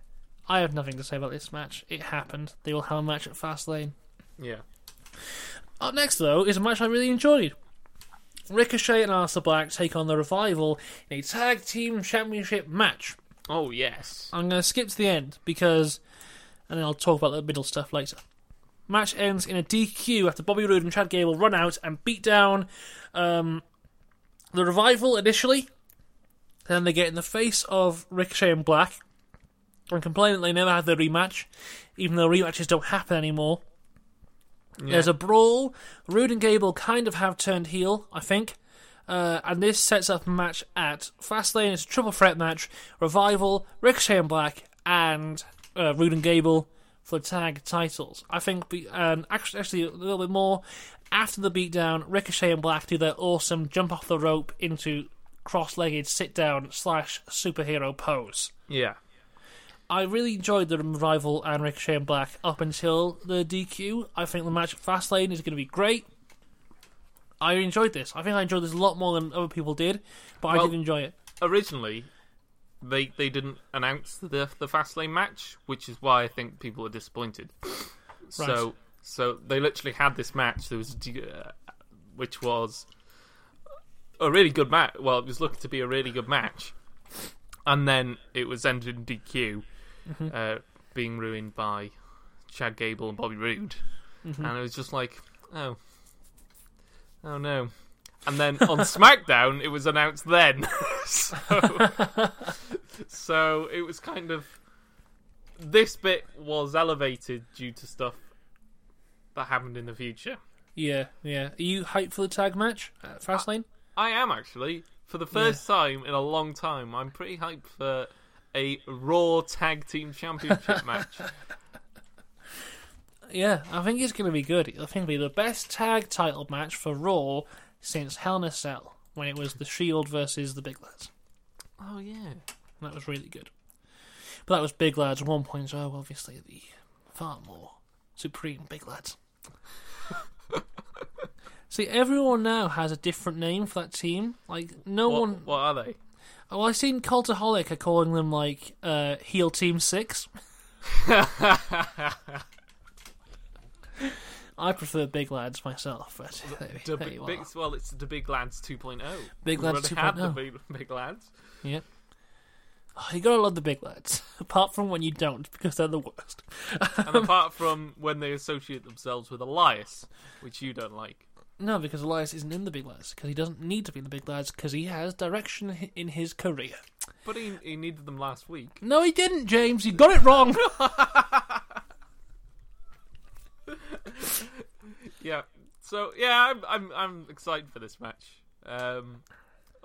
S1: I have nothing to say about this match. It happened. They will have a match at Fastlane.
S2: yeah,
S1: Up next, though, is a match I really enjoyed. Ricochet and Aleister Black take on the Revival in a tag team championship match.
S2: oh yes,
S1: I'm going to skip to the end because, and then I'll talk about the middle stuff later. Match ends in a DQ after Bobby Roode and Chad Gable run out and beat down um, the revival initially. Then they get in the face of Ricochet and Black and complain that they never had their rematch, even though rematches don't happen anymore.
S2: Yeah.
S1: There's a brawl. Roode and Gable kind of have turned heel, I think. Uh, and this sets up a match at Fastlane. It's a triple threat match. Revival, Ricochet and Black, and uh, Roode and Gable for tag titles. I think, be- um, actually, actually, a little bit more. After the beatdown, Ricochet and Black do their awesome jump off the rope into cross-legged sit-down slash superhero pose.
S2: yeah,
S1: I really enjoyed the revival and Ricochet and Black up until the DQ. I think the match at Fastlane is going to be great. I enjoyed this. I think I enjoyed this a lot more than other people did, but I did enjoy it.
S2: Originally, they they didn't announce the the Fastlane match, which is why I think people are disappointed. So so they literally had this match. There was uh, which was a really good match. Well, it was looking to be a really good match, and then it was ended in DQ, Mm-hmm. uh, being ruined by Chad Gable and Bobby Roode, mm-hmm. and it was just like, oh, oh no. And then on SmackDown, it was announced then. so, so it was kind of this bit was elevated due to stuff that happened in the future.
S1: Yeah, yeah. Are you hyped for the tag match uh, at Fastlane?
S2: I am actually for the first time in a long time. I'm pretty hyped for a Raw Tag Team Championship match.
S1: Yeah, I think it's going to be good. I think it'll be the best tag title match for Raw since Hell in a Cell, when it was the Shield versus the Big Lads.
S2: Oh yeah,
S1: That was really good. But that was Big Lads 1.0, obviously the far more supreme Big Lads. See, everyone now has a different name for that team. Like, no
S2: what,
S1: one.
S2: what are they?
S1: Oh, I've seen Cultaholic are calling them, like, uh, Heel Team 6. I prefer Big Lads myself, but
S2: The
S1: there
S2: big,
S1: you
S2: big,
S1: are.
S2: well, it's the Big Lads 2.0.
S1: Big
S2: We
S1: Lads
S2: already had the
S1: 2.0.
S2: big, big Lads.
S1: Yeah. Oh, you gotta love the Big Lads. Apart from when you don't, because they're the worst.
S2: And apart from when they associate themselves with Elias, which you don't like.
S1: No, because Elias isn't in the Big Lads, because he doesn't need to be in the Big Lads, because he has direction in his career.
S2: But he, he needed them last week.
S1: No, he didn't, James. You got it wrong.
S2: Yeah. So yeah, I'm I'm I'm excited for this match. Um,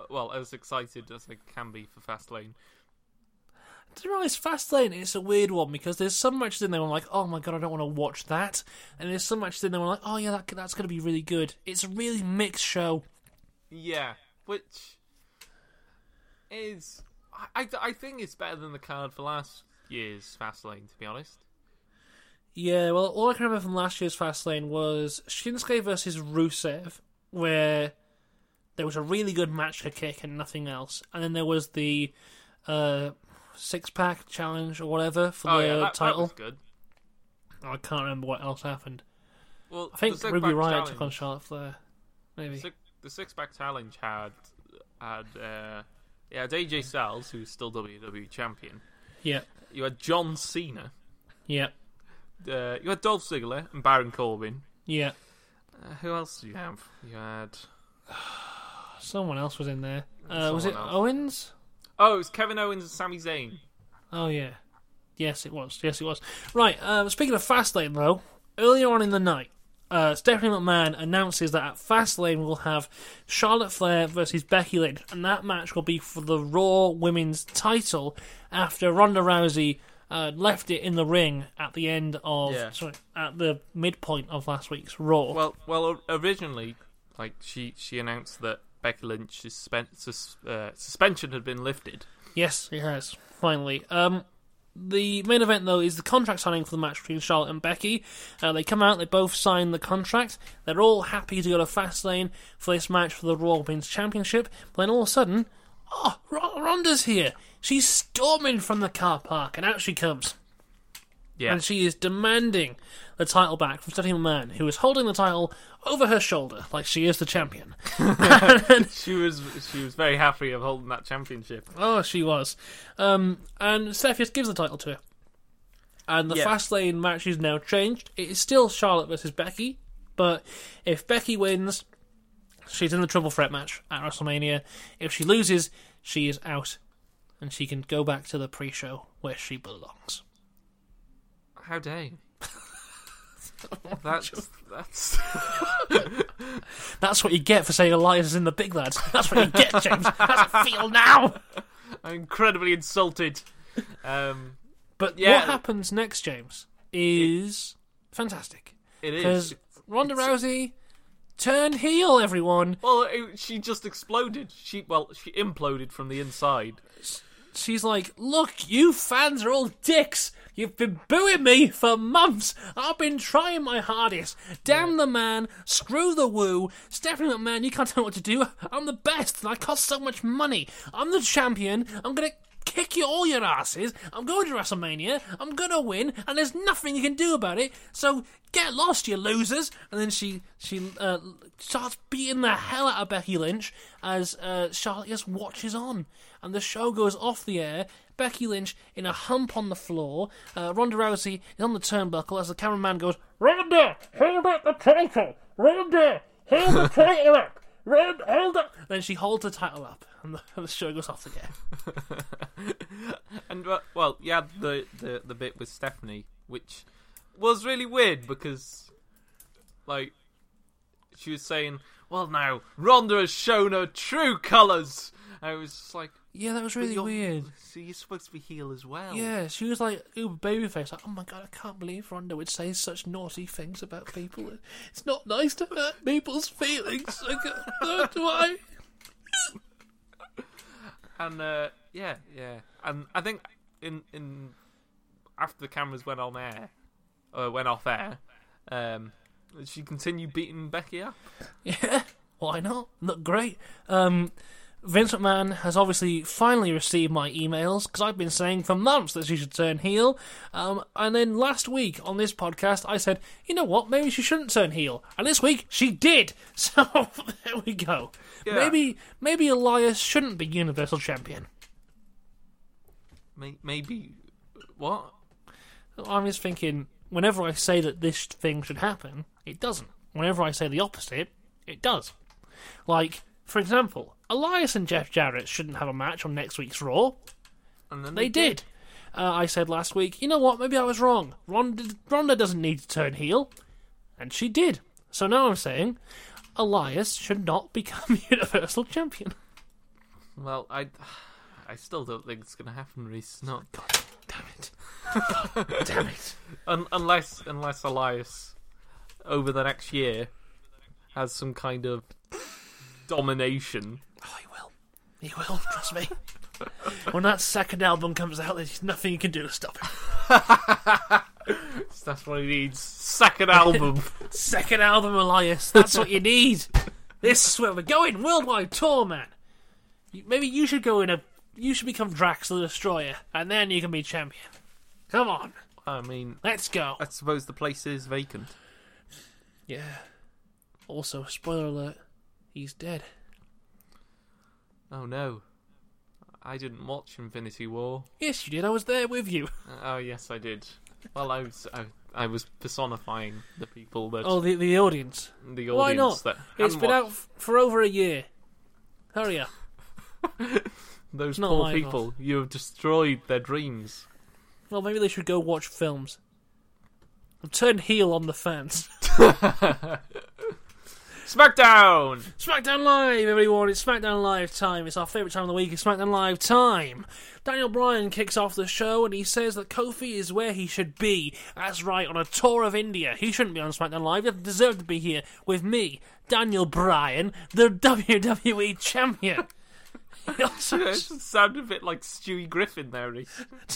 S2: well, as excited as I can be for Fastlane.
S1: Honest, Fastlane it's a weird one because there's some matches in there where I'm like, oh my god, I don't want to watch that, and there's some matches in there where I'm like, oh yeah, that, that's going to be really good. It's a really mixed show.
S2: Yeah, which is I, I, I think it's better than the card for last year's Fastlane. To be honest.
S1: Yeah, well, all I can remember from last year's Fastlane was Shinsuke versus Rusev, where there was a really good match to kick and nothing else, and then there was the uh, six pack challenge or whatever for
S2: Oh
S1: the
S2: yeah, that, that
S1: title.
S2: was good.
S1: I can't remember what else happened.
S2: Well,
S1: I think Ruby Riott
S2: challenge,
S1: took on Charlotte Flair. Maybe.
S2: Six, the six pack challenge had had uh, yeah, AJ Styles, who's still WWE champion.
S1: Yeah,
S2: You had John Cena.
S1: yeah,
S2: Uh, you had Dolph Ziggler and Baron Corbin.
S1: yeah.
S2: Uh, who else do you have? You had
S1: Someone else was in there. Uh, was it
S2: else.
S1: Owens?
S2: Oh, it was Kevin Owens and Sami Zayn.
S1: Oh yeah, yes it was. Yes it was. Right. Uh, speaking of Fastlane, though, earlier on in the night, uh, Stephanie McMahon announces that at Fastlane we'll have Charlotte Flair versus Becky Lynch, and that match will be for the Raw Women's Title after Ronda Rousey. Uh, left it in the ring at the end of
S2: Yeah.
S1: sorry at the midpoint of last week's Raw.
S2: Well, well, originally, like she she announced that Becky Lynch's suspen- sus- uh, suspension had been lifted.
S1: Yes, it has. Finally. Um, the main event, though, is the contract signing for the match between Charlotte and Becky. Uh, they come out, they both sign the contract. They're all happy to go to Fastlane for this match for the Raw Women's Championship. But then all of a sudden, oh, R- Ronda's here. She's storming from the car park, and out she comes.
S2: Yeah,
S1: And she is demanding the title back from Stephanie McMahon, who is holding the title over her shoulder like she is the champion.
S2: she was she was very happy of holding that championship.
S1: Oh, she was. Um, and Steph just gives the title to her. And the
S2: Yeah.
S1: Fastlane match is now changed. It is still Charlotte versus Becky, but if Becky wins, she's in the triple threat match at WrestleMania. If she loses, she is out, and she can go back to the pre-show where she belongs.
S2: How dare you? That's that's
S1: That's what you get for saying Elias is in the big lads. That's what you get, James. That's a feel now.
S2: I'm incredibly insulted. Um,
S1: But
S2: Yeah.
S1: what happens next, James, is fantastic.
S2: it
S1: Because
S2: is.
S1: Ronda Rousey turned heel, everyone.
S2: Well, it, she just exploded. She well, she imploded from the inside.
S1: She's like, Look, you fans are all dicks. You've been booing me for months. I've been trying my hardest. Damn the man. Screw the woo. Stephanie McMahon, you can't tell me what to do. I'm the best, and I cost so much money. I'm the champion. I'm gonna kick you all your asses. I'm going to WrestleMania. I'm gonna win, and there's nothing you can do about it. So get lost, you losers. And then she she uh, starts beating the hell out of Becky Lynch as uh, Charlotte just watches on, and the show goes off the air. Becky Lynch in a hump on the floor. Uh, Ronda Rousey is on the turnbuckle as the cameraman goes, Ronda, hold up the title. Ronda, hold the title up. Ronda, hold up. Then she holds the title up, and the, the show goes off again.
S2: And uh, well, you had the, the the bit with Stephanie, which was really weird because, like, she was saying, "Well, now Ronda has shown her true colours." I was just like,
S1: Yeah, that was really weird.
S2: So you're supposed to be heel as well.
S1: Yeah, she was like uber babyface. Like, oh my god, I can't believe Ronda would say such naughty things about people. It's not nice to hurt people's feelings. Like, do I?
S2: And uh, yeah, yeah, and I think in in after the cameras went on air, uh, went off air, um, she continued beating Becky up.
S1: Yeah, why not? Look great. Um, Vince McMahon has obviously finally received my emails because I've been saying for months that she should turn heel. Um, and then last week on this podcast, I said, you know what, maybe she shouldn't turn heel. And this week, she did. So there we go.
S2: Yeah.
S1: Maybe maybe Elias shouldn't be Universal Champion.
S2: Maybe what?
S1: I'm just thinking, whenever I say that this thing should happen, it doesn't. Whenever I say the opposite, it does. Like, for example, Elias and Jeff Jarrett shouldn't have a match on next week's Raw.
S2: And then
S1: They did. Uh, I said last week, you know what, maybe I was wrong. Ronda, Ronda doesn't need to turn heel. And she did. So now I'm saying, Elias should not become Universal Champion.
S2: Well, I, I still don't think it's gonna happen, Rhys. Not
S1: God damn it. God damn it.
S2: un- unless unless Elias over the next year has some kind of domination.
S1: Oh, he will. He will, trust me. when that second album comes out, there's nothing you can do to stop it.
S2: That's what he needs. Second album.
S1: Second album, Elias. That's what you need. This is where we're going. Worldwide tour, man. Maybe you should go in a. You should become Drax the Destroyer, and then you can be champion. Come on,
S2: I mean,
S1: let's go.
S2: I suppose the place is vacant.
S1: Yeah. Also, spoiler alert: he's dead.
S2: Oh no. I didn't watch Infinity War.
S1: Yes, you did. I was there with you.
S2: Oh yes, I did. Well, I was I, I was personifying the people that
S1: Oh, the the audience.
S2: the audience.
S1: why not?
S2: that
S1: It's been out f- for over a year. Hurry up.
S2: Those
S1: not
S2: poor people. You have destroyed their dreams.
S1: Well, maybe they should go watch films. Turn heel on the fans.
S2: SmackDown.
S1: SmackDown Live, everyone. It's SmackDown Live time. It's our favourite time of the week. It's SmackDown Live time. Daniel Bryan kicks off the show and he says that Kofi is where he should be. That's right, on a tour of India. He shouldn't be on SmackDown Live. He doesn't deserve to be here with me, Daniel Bryan, the WWE Champion. He also-
S2: It sounded a bit like Stewie Griffin there.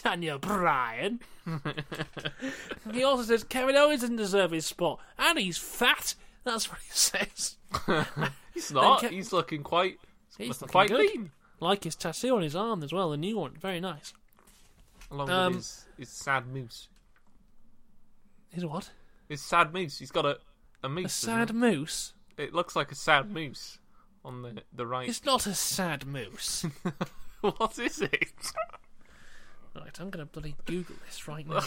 S1: Daniel Bryan. he also says Kevin Owens doesn't deserve his spot. And he's fat. That's what he says.
S2: He's not. He's looking quite
S1: He's looking
S2: quite
S1: good.
S2: lean.
S1: Like his tattoo on his arm as well, the new one. Very nice.
S2: Along
S1: Um,
S2: with his, his sad moose.
S1: His what?
S2: His sad moose. He's got a a moose.
S1: A sad moose?
S2: It? it looks like a sad moose on the the right.
S1: It's not a sad moose.
S2: what is it?
S1: right, I'm going to bloody Google this right now.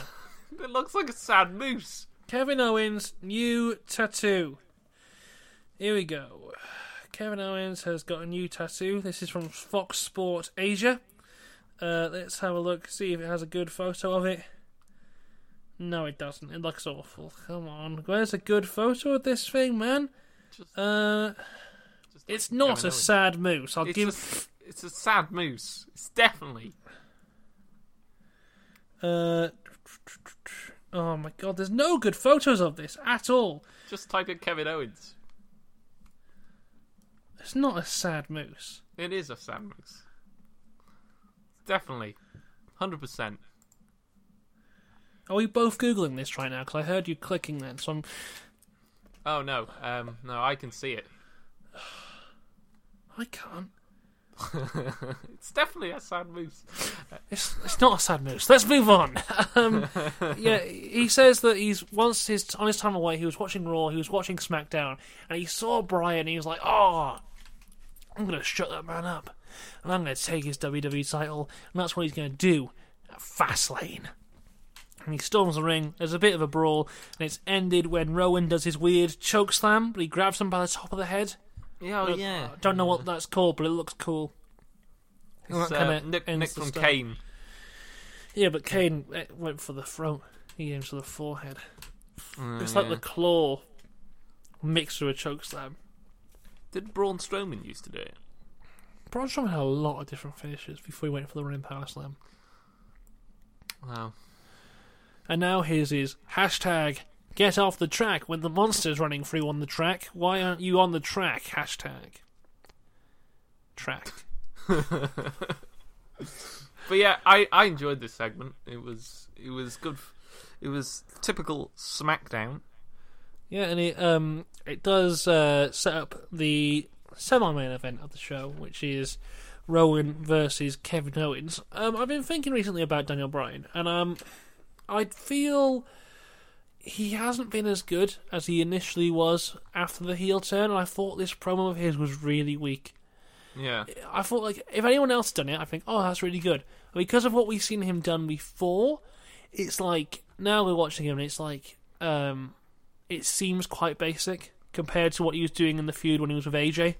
S2: It looks like a sad moose.
S1: Kevin Owens' new tattoo. Here we go. Kevin Owens has got a new tattoo. This is from Fox Sport Asia. Uh, let's have a look, see if it has a good photo of it. No, it doesn't. It looks awful. Come on. Where's a good photo of this thing, man?
S2: Just,
S1: Uh,
S2: just
S1: it's not
S2: Kevin
S1: a
S2: Owens.
S1: sad moose. I'll
S2: It's
S1: give.
S2: a, it's a sad moose. It's definitely.
S1: Uh, oh my god, there's no good photos of this at all.
S2: Just type in Kevin Owens.
S1: It's not a sad moose.
S2: It is a sad moose. Definitely. 100%.
S1: Are we both googling this right now? Because I heard you clicking then, so I'm.
S2: Oh no, um, no, I can see it.
S1: I can't.
S2: it's definitely a sad moose.
S1: It's it's not a sad moose. Let's move on. Um, yeah, he says that he's once his on his time away, he was watching Raw, he was watching SmackDown, and he saw Bryan. and He was like, "Oh, I'm gonna shut that man up, and I'm gonna take his WWE title, and that's what he's gonna do at Fastlane." And he storms the ring. There's a bit of a brawl, and it's ended when Rowan does his weird choke slam, but he grabs him by the top of the head.
S2: Yeah, oh, yeah.
S1: I don't know what that's called, but it looks cool.
S2: It's,
S1: that
S2: uh, Nick, Nick from
S1: story.
S2: Kane.
S1: Yeah, but Kane eh, went for the throat. He aims for the forehead.
S2: Mm,
S1: It's like
S2: yeah.
S1: the claw mixed with a choke slam.
S2: Did Braun Strowman used to do it?
S1: Braun Strowman had a lot of different finishes before he went for the running power slam.
S2: Wow.
S1: And now here's his hashtag get off the track when the monster's running through on the track. Why aren't you on the track? Hashtag. Track.
S2: But yeah, I, I enjoyed this segment. It was it was good. f- It was typical SmackDown.
S1: Yeah, and it um it does uh, set up the semi-main event of the show, which is Rowan versus Kevin Owens. Um, I've been thinking recently about Daniel Bryan, and um, I feel he hasn't been as good as he initially was after the heel turn. And I thought this promo of his was really weak.
S2: Yeah,
S1: I thought like if anyone else done it, I think oh that's really good. But because of what we've seen him done before, it's like now we're watching him, and it's like um, it seems quite basic compared to what he was doing in the feud when he was with AJ.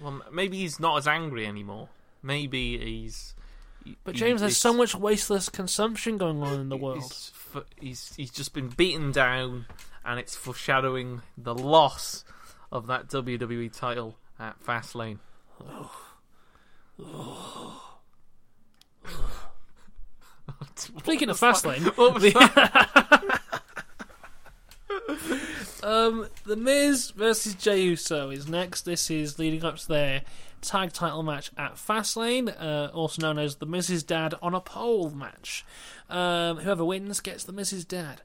S2: well, maybe he's not as angry anymore. Maybe he's.
S1: But
S2: he-
S1: James, there's so much wasteless consumption going on in the world.
S2: He's, he's he's just been beaten down, and it's foreshadowing the loss of that WWE title at Fastlane.
S1: Speaking of Fastlane,
S2: What was that?
S1: um, the Miz versus Jey Uso is next. This is leading up to their tag title match at Fastlane, uh, also known as the Miz's Dad on a pole match. Um, whoever wins gets the Miz's Dad.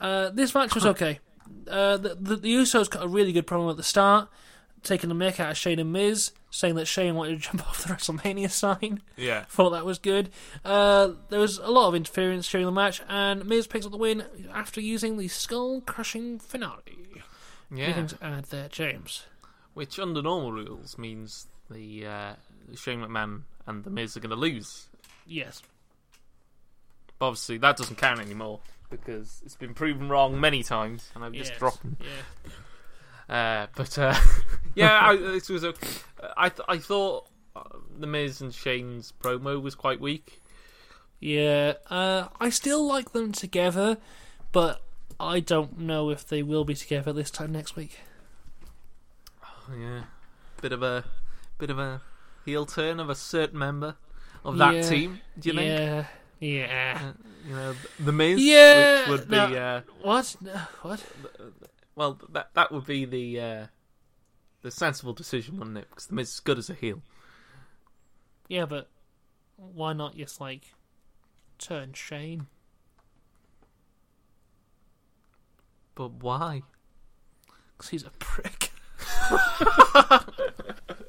S1: Uh, this match was okay. Uh, the, the, the Usos got a really good promo at the start, taking the mick out of Shane and Miz, saying that Shane wanted to jump off the WrestleMania sign.
S2: yeah,
S1: Thought that was good. Uh, there was a lot of interference during the match, and Miz picks up the win after using the skull crushing finale.
S2: yeah.
S1: Anything to add there, James?
S2: Which, under normal rules, means the uh, Shane McMahon and the Miz are going to lose.
S1: Yes.
S2: But obviously, that doesn't count anymore because it's been proven wrong many times, and I've
S1: yes.
S2: just dropped.
S1: Yeah.
S2: Uh, but uh, yeah, I, this was a. I th- I thought uh, the Miz and Shane's promo was quite weak.
S1: Yeah. Uh, I still like them together, but I don't know if they will be together this time next week.
S2: Oh, yeah, bit of a bit of a heel turn of a certain member of that
S1: Yeah.
S2: team. Do you think?
S1: yeah. Yeah.
S2: Uh, you know, the Miz,
S1: Yeah,
S2: which would be
S1: no.
S2: uh,
S1: What? No, what?
S2: Well, that that would be the uh, the sensible decision, wouldn't it? Because the Miz is good as a heel.
S1: Yeah, but why not just like turn Shane?
S2: But why?
S1: Because he's a prick.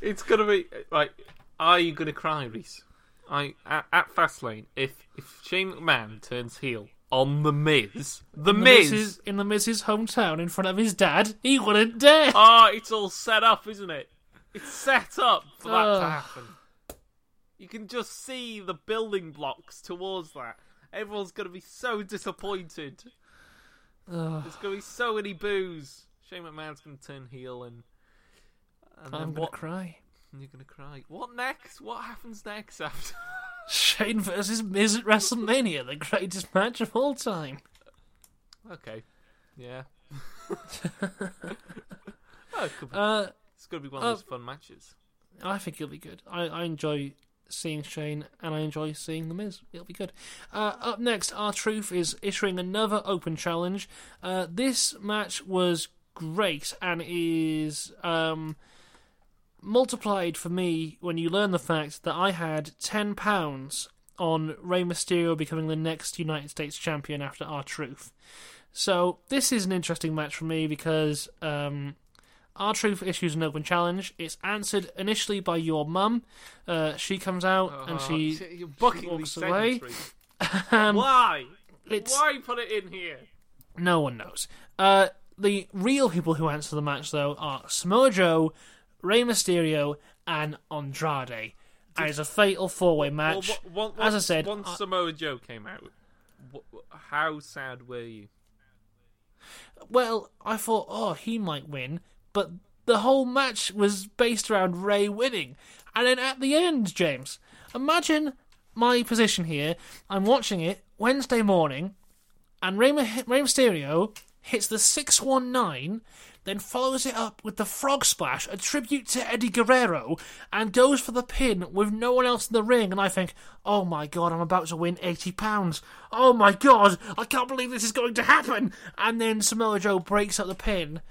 S2: It's gonna be like, are you gonna cry, Rhys? I at, at Fastlane, if if Shane McMahon turns heel on the Miz, the
S1: In
S2: Miz,
S1: Miz's, in the Miz's hometown in front of his dad, he wouldn't dare.
S2: oh, it's all set up, isn't it? It's set up for that to happen. You can just see the building blocks towards that. Everyone's gonna be so disappointed.
S1: Ugh,
S2: There's gonna be so many boos. Shane McMahon's gonna turn heel and. And
S1: I'm
S2: then
S1: gonna
S2: what?
S1: cry.
S2: You're gonna cry. What next? What happens next after?
S1: Shane versus Miz at WrestleMania, the greatest match of all time.
S2: Okay. Yeah. oh, it could be,
S1: Uh,
S2: it's going to be one of
S1: uh,
S2: those fun matches.
S1: I think it'll be good. I, I enjoy seeing Shane and I enjoy seeing The Miz. It'll be good. Uh, up next, R-Truth is issuing another open challenge. Uh, this match was great and is um, multiplied for me when you learn the fact that I had £10 on Rey Mysterio becoming the next United States champion after R-Truth. So this is an interesting match for me because um, R-Truth issues an open challenge. It's answered initially by your mum. Uh, she comes out and
S2: Oh,
S1: she.
S2: bucking
S1: walks away. Um,
S2: Why? Why put it in here?
S1: no one knows. Uh, the real people who answer the match though are Samoa Joe, Rey Mysterio, and Andrade. And a fatal four-way match.
S2: Well, what- what-
S1: As I said,
S2: once
S1: I-
S2: Samoa Joe came out, how sad were you?
S1: Well, I thought, oh, he might win, but the whole match was based around Rey winning. And then at the end, James, imagine my position here. I'm watching it Wednesday morning, and Rey, Rey Mysterio hits the 619, then follows it up with the Frog Splash, a tribute to Eddie Guerrero, and goes for the pin with no one else in the ring. And I think, oh my god, I'm about to win £80. Oh my god, I can't believe this is going to happen. And then Samoa Joe breaks up the pin,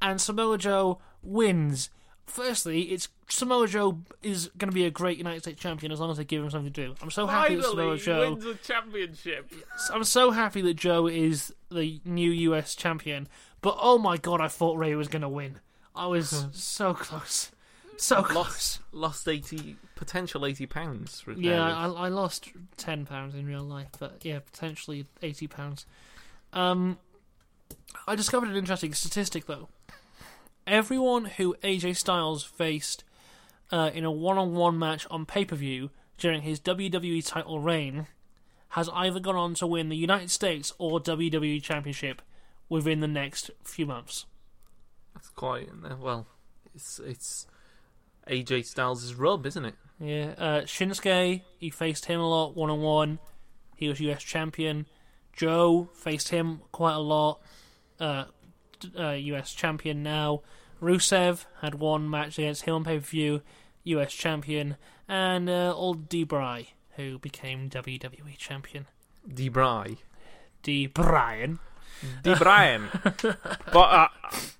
S1: and Samoa Joe wins. Firstly, it's Samoa Joe is going to be a great United States champion as long as they give him something to do. I'm so happy that Samoa Joe.
S2: wins the championship.
S1: I'm so happy that Joe is the new US champion. But oh my god, I thought Rey was going to win. I was so close. So close.
S2: Lost, lost eighty potential eighty pounds.
S1: Yeah, I, I lost ten pounds in real life, but yeah, potentially eighty pounds. Um, I discovered an interesting statistic though. Everyone who AJ Styles faced uh, in a one-on-one match on pay-per-view during his WWE title reign has either gone on to win the United States or WWE Championship within the next few months.
S2: That's quite well. It's it's AJ Styles' rub, isn't it?
S1: Yeah, uh, Shinsuke, he faced him a lot one on one. He was US champion. Joe faced him quite a lot. Uh, uh, US champion now. Rusev had one match against him on pay per view. US champion. And uh, old D. Bry, who became WWE champion.
S2: D. Bry.
S1: D. Bryan.
S2: D. Bryan. but uh,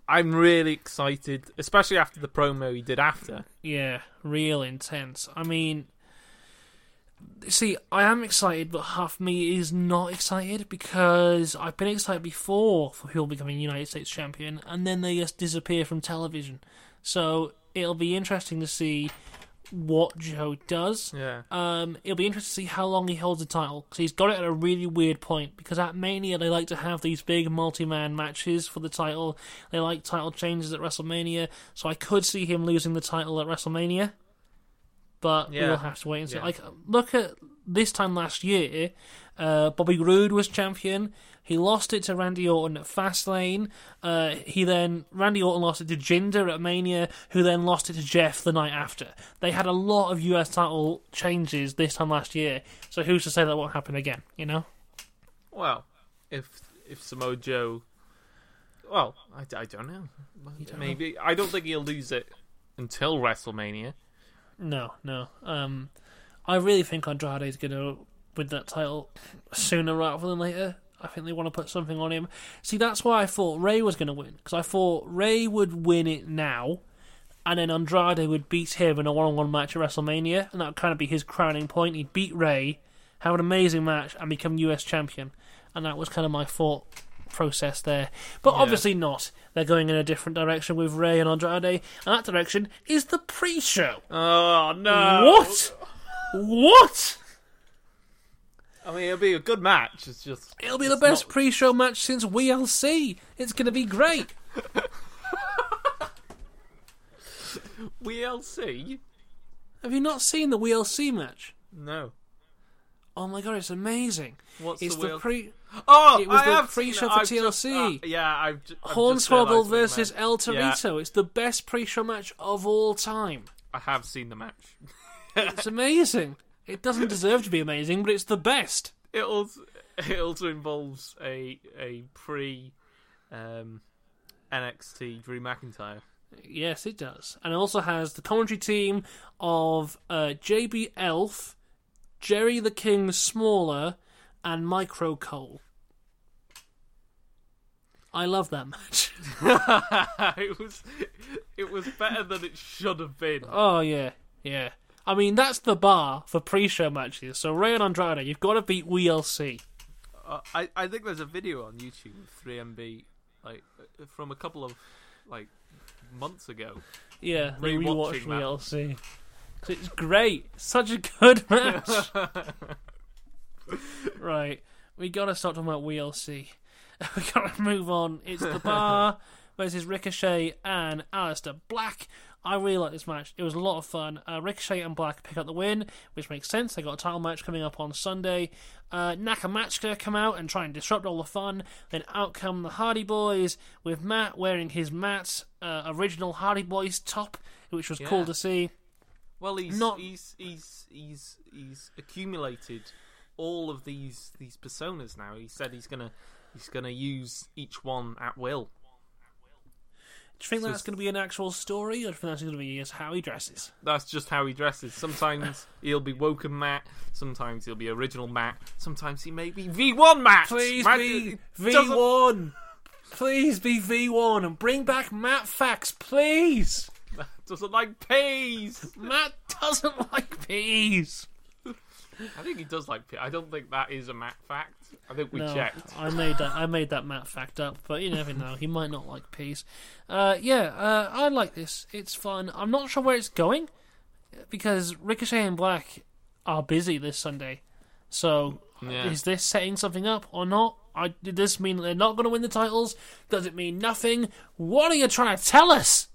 S2: I'm really excited, especially after the promo he did after.
S1: Yeah, real intense. I mean, see, I am excited, but half me is not excited because I've been excited before for people becoming United States champion, and then they just disappear from television. So it'll be interesting to see what Joe does.
S2: Yeah.
S1: Um, it'll be interesting to see how long he holds the title because he's got it at a really weird point. Because at Mania they like to have these big multi-man matches for the title. They like title changes at WrestleMania, so I could see him losing the title at WrestleMania. But
S2: Yeah.
S1: we'll have to wait and see.
S2: Yeah.
S1: Like, look at this time last year. Uh, Bobby Roode was champion. He lost it to Randy Orton at Fastlane. Uh, he then Randy Orton lost it to Jinder at Mania, who then lost it to Jeff the night after. They had a lot of US title changes this time last year, so who's to say that won't happen again? You know?
S2: Well, if if Samoa Joe, well, I, I don't know.
S1: don't
S2: Maybe I don't think he'll lose it until WrestleMania.
S1: No, no. Um, I really think Andrade's going to win that title sooner rather than later. I think they want to put something on him. See, that's why I thought Rey was going to win because I thought Rey would win it now, and then Andrade would beat him in a one-on-one match at WrestleMania, and that would kind of be his crowning point. He'd beat Rey, have an amazing match, and become US champion. And that was kind of my thought process there. But
S2: Yeah.
S1: obviously not. They're going in a different direction with Rey and Andrade, and that direction is the pre-show.
S2: Oh no!
S1: What? What?
S2: I mean, it'll be a good match. It's just
S1: It'll be the best
S2: not-
S1: pre-show match since WLC. It's going to be great.
S2: WLC.
S1: Have you not seen the WLC match?
S2: No.
S1: Oh my god, it's amazing.
S2: What's
S1: It's
S2: the,
S1: the pre
S2: Oh,
S1: It was
S2: I
S1: the
S2: have
S1: pre-show for
S2: I've just- uh, yeah, I've, ju- I've
S1: Hornswoggle
S2: realised what you
S1: versus. El
S2: Yeah.
S1: Torito. It's the best pre-show match of all time.
S2: I have seen the match.
S1: It's amazing. It doesn't deserve to be amazing, but it's the best.
S2: It also it also involves a a pre um, NXT Drew McIntyre.
S1: Yes, it does. And it also has the commentary team of uh, JB Elf, Jerry the King Smaller, and Micro Cole. I love that match.
S2: it was it was better than it should have been.
S1: Oh yeah, yeah. I mean that's the bar for pre-show matches. So Rey and Andrade, you've got to beat WLC.
S2: Uh, I I think there's a video on YouTube of 3MB like uh, from a couple of like months ago.
S1: Yeah, they rewatched. 'Cause It's great. Such a good match. right. We gotta start talking about WLC. we gotta move on. It's the bar versus Ricochet and Aleister Black. I really like this match. It was a lot of fun. Uh, Ricochet and Black pick up the win, which makes sense. They got a title match coming up on Sunday. Uh, Nakamachka come out and try and disrupt all the fun. Then out come the Hardy Boys with Matt wearing his Matt's uh, original Hardy Boys top, which was cool to see.
S2: Well, he's
S1: Not-
S2: he's he's he's he's accumulated all of these these personas now. He said he's gonna he's gonna use each one at will.
S1: Do you think
S2: So
S1: that's going to be an actual story, or do you think that's going to be just how he dresses?
S2: That's just how he dresses. Sometimes he'll be Woken Matt. Sometimes he'll be original Matt. Sometimes he may be V1 Matt.
S1: Please
S2: Matt
S1: be V1. Please be V1 and bring back Matt Facts, please.
S2: Matt doesn't like peas.
S1: Matt doesn't like peas.
S2: I think he does like. I don't think that is a Matt fact. I think we
S1: no,
S2: checked.
S1: I made that. I made that Matt fact up, but you never know. He might not like peas. Uh, yeah, uh, I like this. It's fun. I'm not sure where it's going because Ricochet and Black are busy this Sunday. So
S2: Yeah.
S1: is this setting something up or not? I, did this mean they're not going to win the titles? Does it mean nothing? What are you trying to tell us?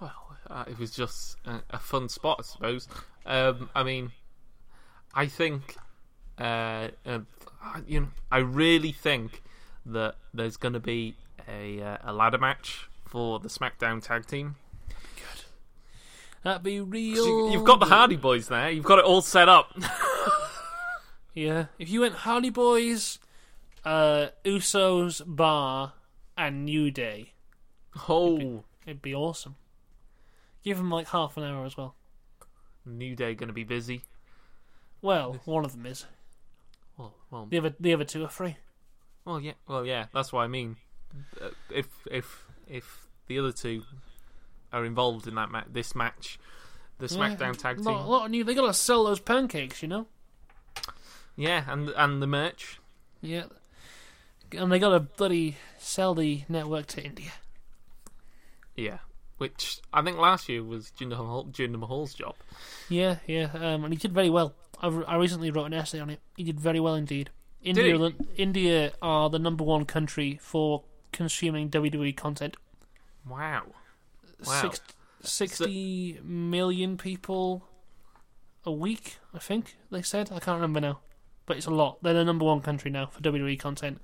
S2: Well, uh, it was just a, a fun spot, I suppose. Um, I mean, I think, uh, uh, I- you know, I really think that there's going to be a uh, a ladder match for the SmackDown Tag Team. Good.
S1: That'd be real.
S2: You, you've got the Hardy Boys there. You've got it all set up.
S1: Yeah, if you went Hardy Boys, uh, Usos, Bar, and New Day,
S2: oh,
S1: it'd be awesome. Give them like half an hour as well.
S2: New Day going to be busy.
S1: Well, one of them is.
S2: Well, well,
S1: The other, the other two are free.
S2: well, yeah, well, yeah. That's what I mean. Uh, if if if the other two are involved in that ma- this match, the SmackDown Tag Team.
S1: Lot, lot of new. They gotta sell those pancakes, you know.
S2: Yeah, and and the merch.
S1: Yeah, and they gotta bloody sell the network to India.
S2: Yeah, which I think last year was Jinder Mahal, Jinder Mahal's job.
S1: Yeah, yeah, um, and he did very well. I, I recently wrote an essay on it. He did very well indeed. India? India are the number one country for consuming WWE content.
S2: Wow. Wow.
S1: Six, 60 million people a week, I think they said. I can't remember now, but it's a lot. They're the number one country now for WWE content.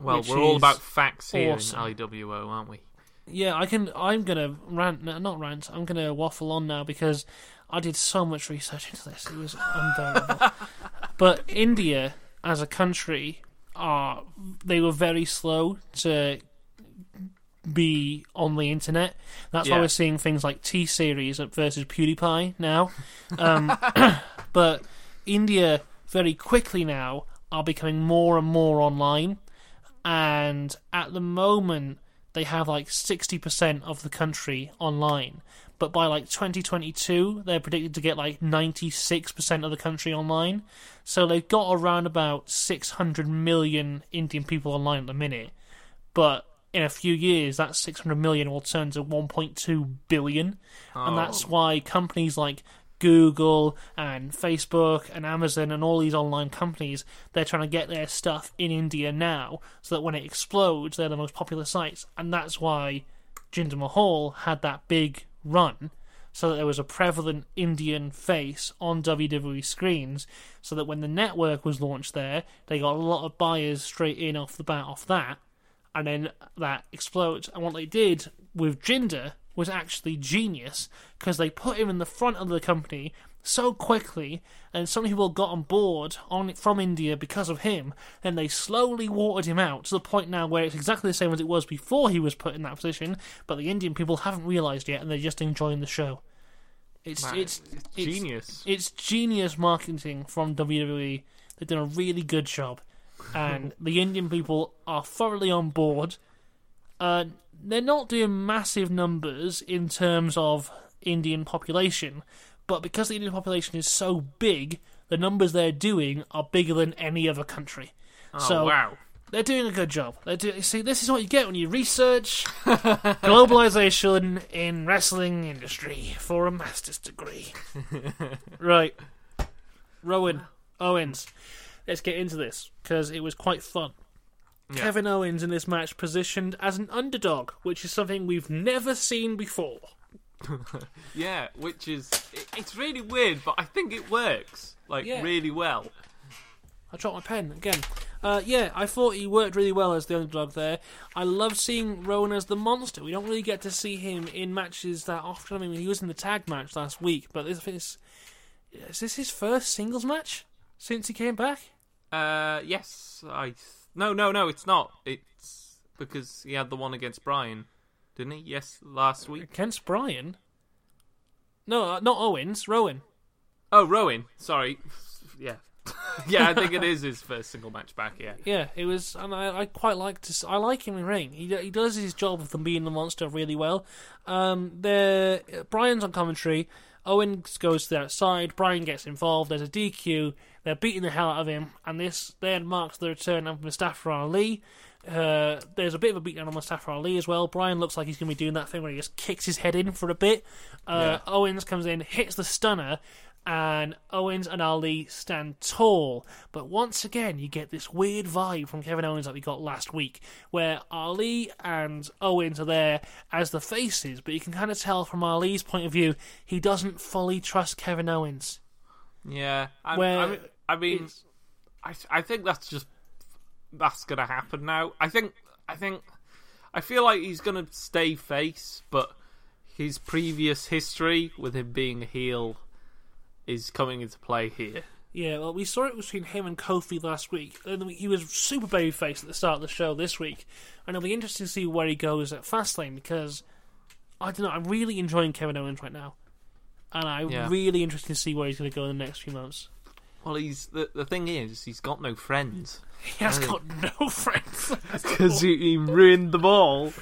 S2: Well, we're all about facts here
S1: awesome.
S2: in IWO, aren't we?
S1: Yeah, I can. I'm gonna rant, no, not rant. I'm gonna waffle on now because I did so much research into this. It was unbearable. but India, as a country, are they were very slow to be on the internet. That's why we're seeing things like T Series versus PewDiePie now. Um, but India very quickly now are becoming more and more online, and at the moment they have like sixty percent of the country online. But by like 2022, they're predicted to get like 96% of the country online. So they've got around about 600 million Indian people online at the minute. But in a few years, that 600 million will turn to 1.2 billion. And oh. that's
S2: Oh.
S1: why companies like Google and Facebook and Amazon and all these online companies, they're trying to get their stuff in India now so that when it explodes, they're the most popular sites. And that's why Jinder Mahal had that big run so that there was a prevalent Indian face on WWE screens, so that when the network was launched there, they got a lot of buyers straight in off the bat off that, and then that explodes. And what they did with Jinder was actually genius because they put him in the front of the company so quickly, and so many people got on board on from India because of him. Then they slowly watered him out to the point now where it's exactly the same as it was before he was put in that position. But the Indian people haven't realised yet, and they're just enjoying the show. It's
S2: Man,
S1: it's
S2: it's
S1: it's-
S2: genius.
S1: it's genius marketing from WWE. They've done a really good job, and the Indian people are thoroughly on board. Uh, they're not doing massive numbers in terms of Indian population, but because the Indian population is so big, the numbers they're doing are bigger than any other country.
S2: oh,
S1: so
S2: wow.
S1: They're doing a good job. They do. See, this is what you get when you research globalization in wrestling industry for a master's degree. right, Rowan Owens. Let's get into this because it was quite fun.
S2: Yeah.
S1: Kevin Owens in this match positioned as an underdog, which is something we've never seen before.
S2: Yeah, which is it, it's really weird, but I think it works like
S1: Yeah.
S2: really well.
S1: I dropped my pen again. Uh, yeah, I thought he worked really well as the underdog there. I love seeing Rowan as the monster. We don't really get to see him in matches that often. I mean, he was in the tag match last week, but this is is this his first singles match since he came back?
S2: Uh, yes, I no no no, it's not. It's because he had the one against Bryan, didn't he? Yes, last week.
S1: Against Bryan? No, uh, not Owens. Rowan.
S2: Oh, Rowan. Sorry. Yeah. yeah, I think it is his first single match back. Yeah.
S1: Yeah, it was, and I, I quite like to. I like him in ring. He he does his job of them being the monster really well. Um, the Bryan's on commentary. Owens goes to the outside. Bryan gets involved. There's a DQ. They're beating the hell out of him, and this then marks the return of Mustafa Ali. Uh, there's a bit of a beatdown on Mustafa Ali as well. Bryan looks like he's going to be doing that thing where he just kicks his head in for a bit. Uh, Owens comes in, hits the stunner, and Owens and Ali stand tall. But once again, you get this weird vibe from Kevin Owens that we got last week, where Ali and Owens are there as the faces, but you can kind of tell from Ali's point of view, he doesn't fully trust Kevin Owens.
S2: Yeah. I,
S1: Where
S2: I mean, I, mean
S1: it's-
S2: I, I think that's just that's gonna happen now. I think I think I feel like he's gonna stay face, but his previous history with him being a heel is coming into play here.
S1: Yeah, well, we saw it between him and Kofi last week. He was super babyface at the start of the show this week. And it'll be interesting to see where he goes at Fastlane because, I don't know, I'm really enjoying Kevin Owens right now. And I'm
S2: Yeah.
S1: really interested to see where he's going to go in the next few months.
S2: Well, he's the the thing is he's got no friends
S1: He has got no friends.
S2: because he, he ruined them all.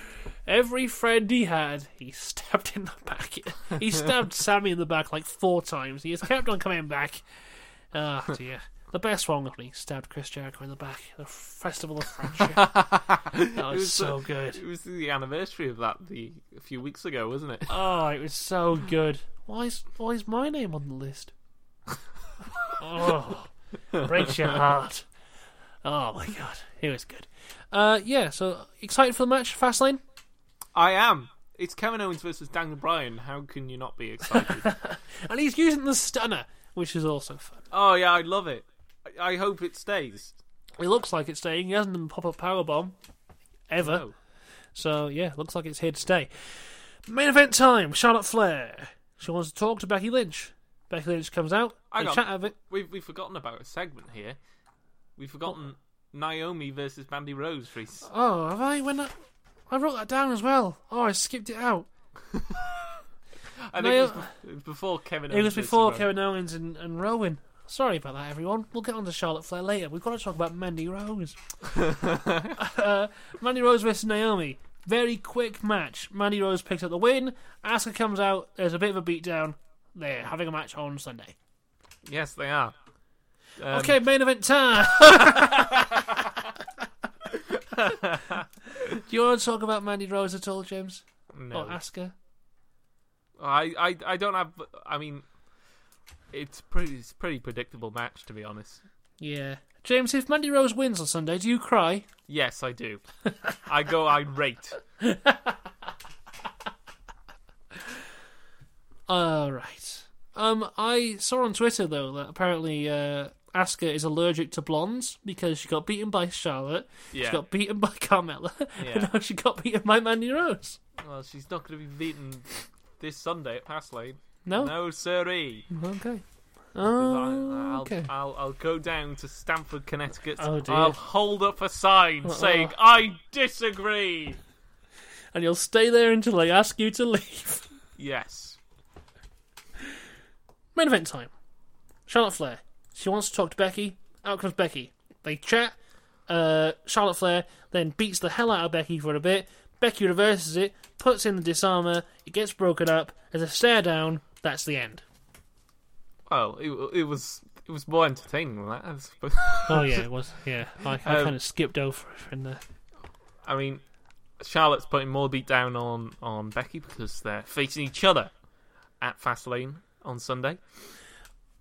S1: Every friend he had, he stabbed in the back. He stabbed Sami in the back like four times. He has kept on coming back. Ah, dear. The best one, he stabbed Chris Jericho in the back. The Festival of Friendship. That
S2: It
S1: was
S2: was
S1: so
S2: the-
S1: good.
S2: It was the anniversary of that the a few weeks ago, wasn't it?
S1: Oh, it was so good. Why is why is my name on the list? Oh, breaks your heart. Oh my god, it was good. Uh, yeah. So excited for the match, Fastlane.
S2: I am. It's Kevin Owens versus Daniel Bryan. How can you not be excited?
S1: And he's using the stunner, which is also fun.
S2: oh yeah, I love it. I, I hope it stays.
S1: It looks like it's staying. He hasn't done pop up power bomb ever.
S2: No.
S1: So yeah, looks like it's here to stay. Main event time. Charlotte Flair. She wants to talk to Becky Lynch. Becky Lynch comes out.
S2: Hang on.
S1: chat of it.
S2: We've we've forgotten about a segment here. We've forgotten Naomi versus Mandy Rose.
S1: Oh, have I? When I, I wrote that down as well. Oh, I skipped it out.
S2: I think it, was, be- it was before Kevin. Owens
S1: It
S2: was
S1: before Kevin Owens and, and Rowan. Sorry about that, everyone. We'll get on to Charlotte Flair later. We've got to talk about Mandy Rose. uh, Mandy Rose versus Naomi. Very quick match. Mandy Rose picks up the win. Asuka comes out. There's a bit of a beatdown. They're having a match on Sunday.
S2: Yes, they are. Um,
S1: okay, main event time. Do you want to talk about Mandy Rose at all, James?
S2: No.
S1: Or Asuka?
S2: I, I I don't have. I mean, it's pretty it's a pretty predictable match to be honest.
S1: Yeah. James, if Mandy Rose wins on Sunday, do you cry?
S2: Yes, I do. I go irate.
S1: All right. Um, I saw on Twitter though that apparently uh, Asuka is allergic to blondes because she got beaten by Charlotte,
S2: yeah.
S1: she got beaten by Carmella,
S2: Yeah.
S1: and now she got beaten by Mandy Rose.
S2: Well, she's not going to be beaten this Sunday at Fastlane.
S1: No.
S2: No, sirree.
S1: Okay. Oh,
S2: I, I'll,
S1: okay.
S2: I'll, I'll go down to Stamford, Connecticut.
S1: Oh, dear.
S2: I'll hold up a sign
S1: Uh-oh.
S2: saying, I disagree.
S1: And you'll stay there until they ask you to leave.
S2: Yes.
S1: Main event time. Charlotte Flair. She wants to talk to Becky. Out comes Becky. They chat. Uh, Charlotte Flair then beats the hell out of Becky for a bit. Becky reverses it, puts in the disarmer. It gets broken up. There's a stare down. That's the end.
S2: Well, it, it was it was more entertaining than that. I suppose.
S1: Oh yeah, it was. Yeah, I, I
S2: Um,
S1: kind of skipped over it in there.
S2: I mean, Charlotte's putting more beat down on on Becky because they're facing each other at Fastlane on Sunday.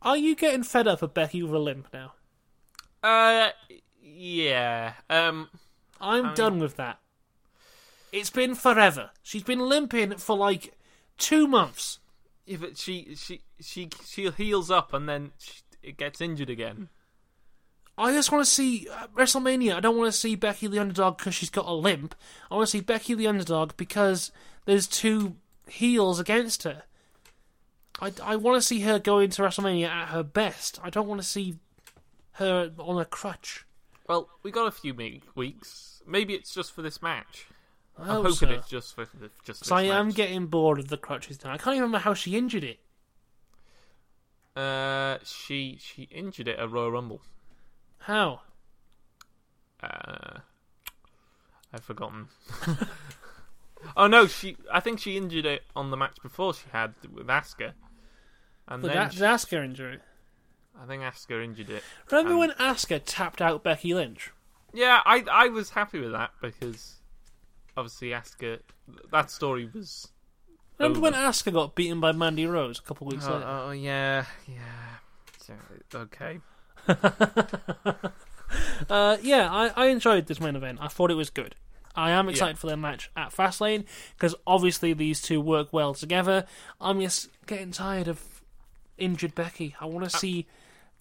S1: Are you getting fed up of Becky with a limp now?
S2: Uh, yeah. Um,
S1: I'm
S2: I mean-
S1: done with that. It's been forever. She's been limping for like two months.
S2: if it, she she she she heals up and then she, it gets injured again.
S1: I just want to see uh, WrestleMania. I don't want to see Becky the underdog because she's got a limp. I want to see Becky the underdog because there's two heels against her. I, I want to see her go into WrestleMania at her best. I don't want to see her on a crutch.
S2: Well, we got a few me- weeks. Maybe it's just for this match.
S1: I
S2: I'm hoping
S1: so.
S2: it's just for just.
S1: So I am getting bored of the crutches now. I can't even remember how she injured it.
S2: Uh, she she injured it at Royal Rumble.
S1: How?
S2: Uh, I've forgotten. oh no, she. I think she injured it on the match before she had with Asuka, and
S1: The,
S2: then
S1: da-
S2: she-
S1: Asuka injury.
S2: I think Asuka injured it.
S1: Remember
S2: Um,
S1: when Asuka tapped out Becky Lynch?
S2: Yeah, I I was happy with that because obviously Asuka. That story was.
S1: Remember
S2: over.
S1: when Asuka got beaten by Mandy Rose a couple of weeks
S2: Oh,
S1: later?
S2: oh yeah, yeah. Yeah, Okay.
S1: Uh, yeah, I, I enjoyed this main event. I thought it was good. I am excited for their match at Fastlane because obviously these two work well together. I'm just getting tired of injured Becky. I want to uh, see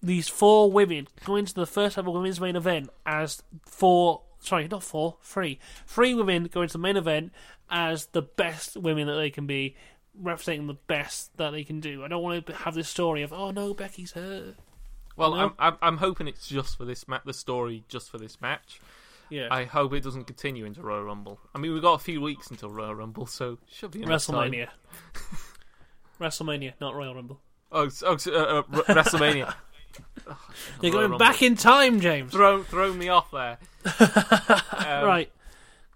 S1: these four women go into the first ever women's main event as four. Sorry, not four, three. Three women go into the main event as the best women that they can be, representing the best that they can do. I don't want to have this story of oh no, Becky's hurt.
S2: Well,
S1: No.
S2: I'm, I'm I'm hoping it's just for this match. the story just for this match.
S1: Yeah,
S2: I hope it doesn't continue into Royal Rumble. I mean, we've got a few weeks until Royal Rumble, so should be.
S1: WrestleMania. WrestleMania, not Royal Rumble.
S2: Oh, oh uh, uh, WrestleMania.
S1: You're going
S2: Rumble.
S1: back in time, James.
S2: Throw throw me off there. Um,
S1: right.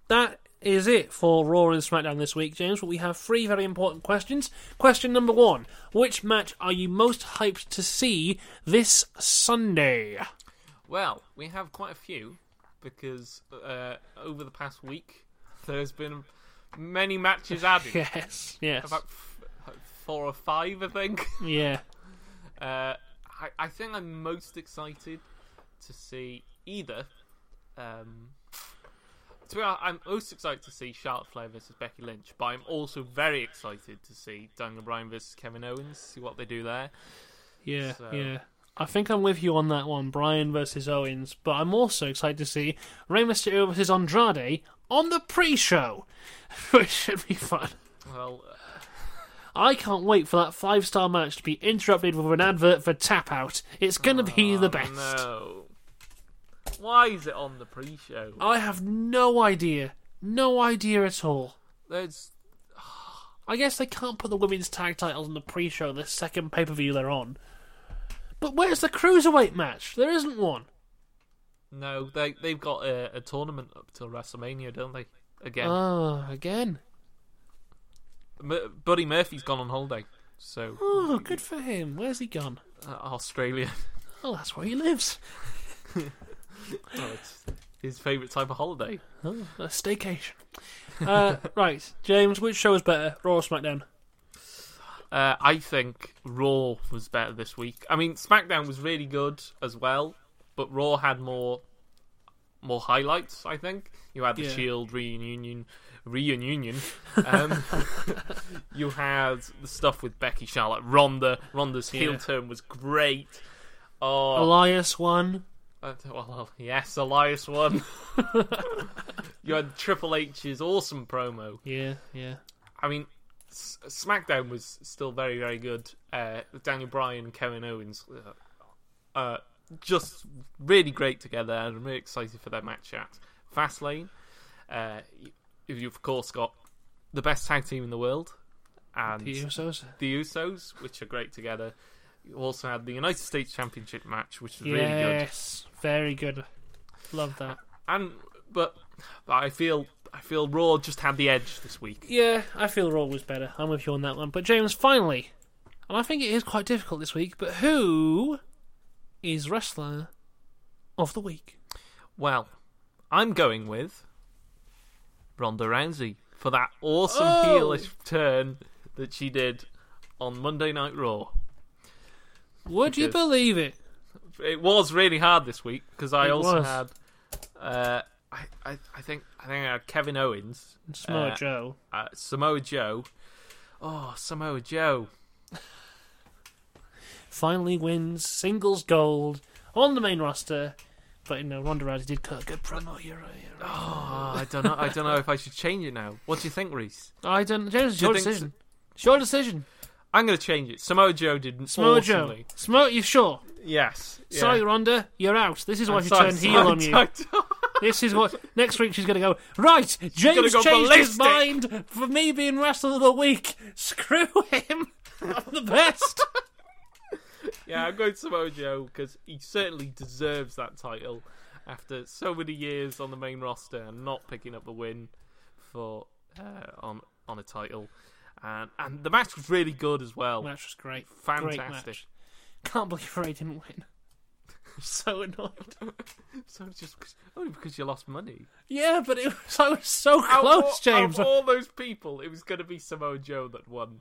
S1: That is it for Raw and SmackDown this week, James. But we have three very important questions. Question number one Which match are you most hyped to see this Sunday?
S2: Well, we have quite a few because uh, over the past week there's been many matches added.
S1: Yes, yes.
S2: About four or five, I think.
S1: Yeah.
S2: Uh, I, I think I'm most excited to see either. Um, to be honest, I'm most excited to see Charlotte Flair versus Becky Lynch, but I'm also very excited to see Daniel Bryan versus Kevin Owens. See what they do there.
S1: Yeah,
S2: So-
S1: yeah. I think I'm with you on that one, Bryan versus Owens, but I'm also excited to see Rey Mysterio versus Andrade on the pre show, which should be fun.
S2: Well,
S1: I can't wait for that five star match to be interrupted with an advert for Tap Out. It's gonna be oh, the
S2: oh,
S1: best.
S2: No. Why is it on the pre-show?
S1: I have no idea. No idea at all.
S2: There's
S1: I guess they can't put the women's tag titles on the pre show, the second pay per view they're on. But where's the cruiserweight match? There isn't one.
S2: no. They they've got a, a tournament up till WrestleMania, don't they? Again,
S1: Oh, again.
S2: M- Buddy Murphy's gone on holiday, so
S1: Oh, good for him. Where's he gone?
S2: uh, Australia.
S1: Oh, that's where he lives.
S2: well, it's his favourite type of holiday.
S1: Oh, a staycation. Uh, right, James, which show is better, Raw or SmackDown?
S2: Uh, I think Raw was better this week. I mean, SmackDown was really good as well, but Raw had more more highlights. I think you had the
S1: Yeah.
S2: Shield reunion, reunion. Um, you had the stuff with Becky, Charlotte, Ronda. Ronda's heel
S1: Yeah.
S2: turn was great. Oh,
S1: Elias won.
S2: uh, well, yes, Elias won. you had Triple H's awesome promo.
S1: Yeah, yeah.
S2: I mean, S- SmackDown was still very, very good. Uh, Daniel Bryan and Kevin Owens, uh, uh, just really great together, and I'm really excited for their match at Fastlane. Uh, you- you've of course got the best tag team in the world, and
S1: The Usos.
S2: the Usos, which are great together. You also had the United States Championship match, which was really good.
S1: Yes, very good. Love that.
S2: And but, but I feel I feel Raw just had the edge this week.
S1: Yeah, I feel Raw was better. I'm with you on that one. But James, finally, and I think it is quite difficult this week. But who is wrestler of the week?
S2: Well, I'm going with Ronda Rousey for that awesome
S1: Oh!
S2: heelish turn that she did on Monday Night Raw.
S1: Would you believe it?
S2: It was really hard this week because I
S1: It
S2: also
S1: was.
S2: had, uh, I, I, I think, I think I had Kevin Owens,
S1: Samoa
S2: Uh,
S1: Joe.
S2: uh, Samoa Joe. Oh, Samoa Joe.
S1: finally wins singles gold on the main roster. But you know, Ronda Rousey did cut a good promo. You're right. You're right.
S2: Oh, I don't know. I don't know if I should change it now. What do you think, Rhys?
S1: I don't. It's
S2: Do
S1: your decision. It's your decision.
S2: I'm going to change it. Samoa Joe didn't.
S1: Samoa Joe.
S2: awesomely.
S1: Samoa, you sure?
S2: Yes. yeah.
S1: Sorry, Ronda, you're out. This is why she
S2: sorry,
S1: turned heel on you. This is what next week she's going to go. Right, James
S2: go
S1: changed his
S2: ballistic."
S1: mind for me being wrestler of the week. Screw him. I'm the best.
S2: Yeah, I'm going Samoa Joe because he certainly deserves that title after so many years on the main roster and not picking up the win for uh, on on a title. And and the match was really good as well.
S1: match was great. Great
S2: Fantastic.
S1: match. Can't believe Rey didn't win. So annoyed.
S2: So just only because you lost money.
S1: Yeah, but it was, I was so
S2: Out
S1: close,
S2: all-
S1: James.
S2: Out of all those people, it was going to be Samoa Joe that won.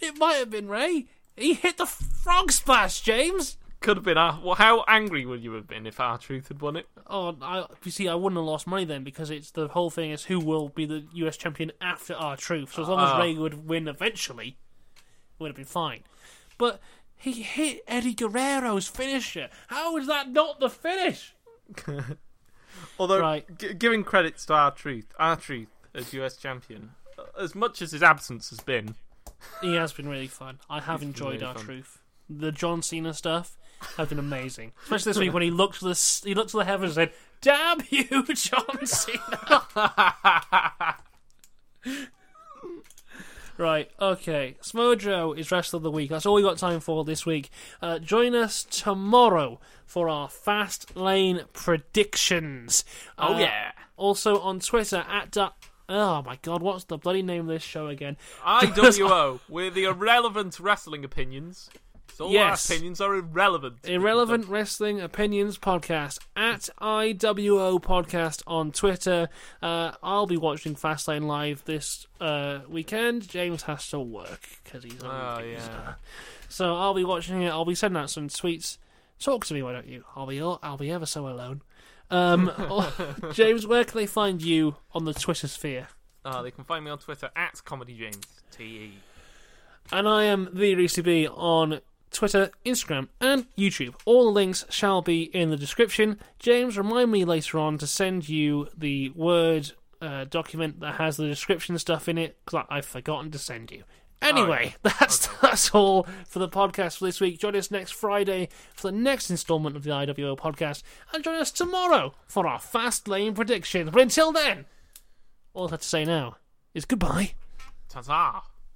S1: It might have been Rey. He hit the frog splash, James.
S2: Could have been. our well, how angry would you have been if R-Truth had won it?
S1: Oh, I, you see, I wouldn't have lost money then because it's the whole thing is who will be the US champion after R-Truth. So as long
S2: Ah.
S1: as Rey would win eventually, it would have been fine. But he hit Eddie Guerrero's finisher. How is that not the finish?
S2: Although,
S1: Right.
S2: g- giving credits to R-Truth, our truth as US champion, uh, as much as his absence has been,
S1: He has been really fun. I have
S2: been
S1: enjoyed
S2: really
S1: our
S2: fun.
S1: truth. The John Cena stuff has been amazing, especially this week when he looked to the s- he looked to the heavens and said, "Damn you, John Cena!" right, okay. Smojo is wrestler of the week. That's all we got time for this week. Uh, join us tomorrow for our Fastlane predictions.
S2: oh
S1: Uh,
S2: yeah,
S1: Also on Twitter at. Da- Oh my god, what's the bloody name of this show again?
S2: IWO, we're the irrelevant wrestling opinions. So all
S1: Yes.
S2: our opinions are irrelevant.
S1: Irrelevant Wrestling Opinions Podcast at IWO Podcast on Twitter. Uh, I'll be watching Fastlane live this uh, weekend. James has to work because he's a
S2: Oh, yeah.
S1: So I'll be watching it. I'll be sending out some tweets. Talk to me, why don't you? I'll be I'll be ever so alone. Um, James, where can they find you on the Twitter sphere?
S2: Uh, they can find me on Twitter at Comedy James T E.
S1: And I am the Reese B on Twitter, Instagram, and YouTube. All the links shall be in the description. James, remind me later on to send you the Word uh, document that has the description stuff in it because I've forgotten to send you. Anyway, that's that's all for the podcast for this week. Join us next Friday for the next instalment of the IWO podcast, and join us tomorrow for our Fastlane predictions. But until then, all I have to say now is goodbye.
S2: Ta ta.